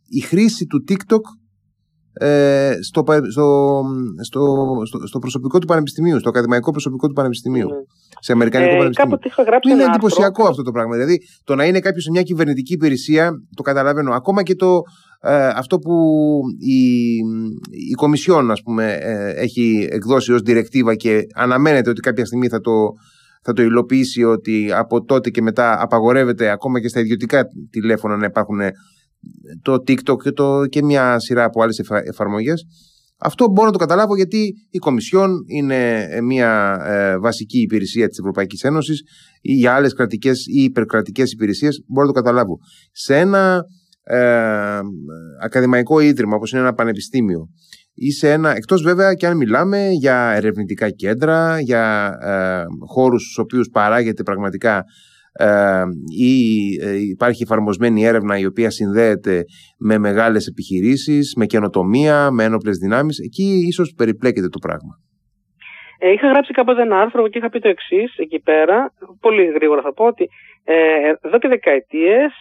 A: η χρήση του TikTok ε, στο, στο, στο, στο, προσωπικό του πανεπιστημίου, στο ακαδημαϊκό προσωπικό του πανεπιστημίου. Mm. Σε αμερικανικό ε, πανεπιστημίο.
B: είναι
A: εντυπωσιακό αυτό το πράγμα. Δηλαδή, το να είναι κάποιος σε μια κυβερνητική υπηρεσία, το καταλαβαίνω. Ακόμα και το, ε, αυτό που η, η Κομισιόν, ας πούμε, ε, έχει εκδώσει ως διρεκτίβα και αναμένεται ότι κάποια στιγμή θα το, θα το υλοποιήσει ότι από τότε και μετά απαγορεύεται ακόμα και στα ιδιωτικά τηλέφωνα να υπάρχουν το TikTok και, το, και μια σειρά από άλλες εφαρμογές. Αυτό μπορώ να το καταλάβω γιατί η Κομισιόν είναι ε, μια ε, βασική υπηρεσία της Ευρωπαϊκής Ένωσης ή για άλλες κρατικές ή υπερκρατικές υπηρεσίες μπορώ να το καταλάβω. Σε ένα ε, ακαδημαϊκό ίδρυμα όπως είναι ένα πανεπιστήμιο ή σε ένα, εκτός βέβαια και αν μιλάμε για ερευνητικά κέντρα, για ε, χώρους στους οποίους παράγεται πραγματικά ε, ή ε, υπάρχει εφαρμοσμένη έρευνα η οποία συνδέεται με μεγάλες επιχειρήσεις, με καινοτομία, με ένοπλες δυνάμεις, εκεί ίσως περιπλέκεται το πράγμα.
B: Ε, είχα γράψει κάποτε ένα άρθρο και είχα πει το εξής εκεί πέρα, πολύ γρήγορα θα πω ότι ε, εδώ και δεκαετίες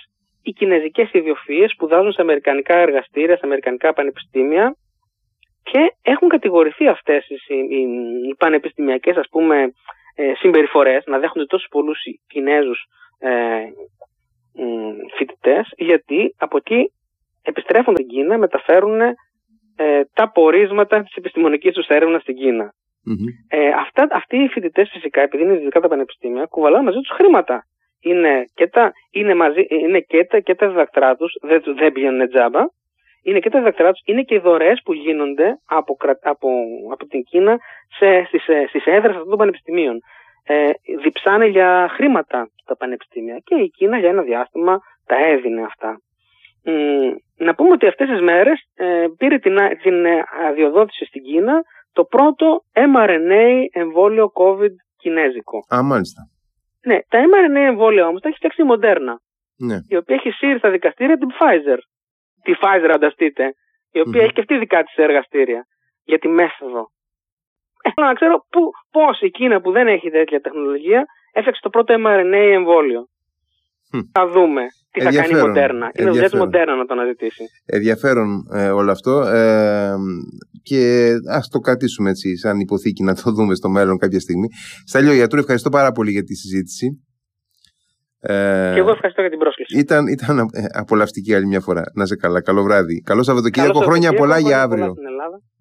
B: οι κινέζικες ιδιοφυΐες σπουδάζουν σε αμερικανικά εργαστήρια, σε αμερικανικά πανεπιστήμια και έχουν κατηγορηθεί αυτές οι, οι, οι πανεπιστημιακές ας πούμε ε, συμπεριφορές να δέχονται τόσους πολλούς Κινέζους ε, φοιτητές, γιατί από εκεί επιστρέφουν στην Κίνα, μεταφέρουν ε, τα πορίσματα της επιστημονικής τους έρευνας στην κινα Ε, αυτά, αυτοί οι φοιτητές φυσικά, επειδή είναι δυτικά τα πανεπιστήμια, κουβαλάνε μαζί τους χρήματα. Είναι και τα, είναι μαζί, είναι και τα, και τα διδακτρά τους, δεν, δεν πηγαίνουν τζάμπα, είναι και τα διδακτρά τους, είναι και οι δωρεές που γίνονται από, από, από την Κίνα σε, στις, ε, στις έδρες αυτών των πανεπιστημίων ε, διψάνε για χρήματα τα πανεπιστήμια και η Κίνα για ένα διάστημα τα έδινε αυτά. να πούμε ότι αυτές τις μέρες ε, πήρε την, την αδειοδότηση στην Κίνα το πρώτο mRNA εμβόλιο COVID κινέζικο.
A: Α, μάλιστα.
B: Ναι, τα mRNA εμβόλια όμως τα έχει φτιάξει η Moderna,
A: ναι.
B: η οποία έχει σύρει στα δικαστήρια την Pfizer. Τη Pfizer, ανταστείτε, η οποία έχει και αυτή δικά της εργαστήρια για τη μέθοδο Θέλω να ξέρω πώς η Κίνα που δεν έχει τέτοια τεχνολογία έφτιαξε το πρώτο mRNA εμβόλιο. Θα δούμε τι θα κάνει η Μοντέρνα. Είναι δουλειά τη Μοντέρνα να το αναζητήσει.
A: Ενδιαφέρον ε, όλο αυτό. Ε, και ας το κρατήσουμε έτσι, σαν υποθήκη, να το δούμε στο μέλλον κάποια στιγμή. Σταλιό Γιατρού, ευχαριστώ πάρα πολύ για τη συζήτηση.
B: Ε, και εγώ ευχαριστώ για την πρόσκληση.
A: Ήταν, ήταν απολαυστική άλλη μια φορά. Να σε καλά. Καλό βράδυ. Καλό Σαββατοκύριακο. Χρόνια πολλά για αύριο.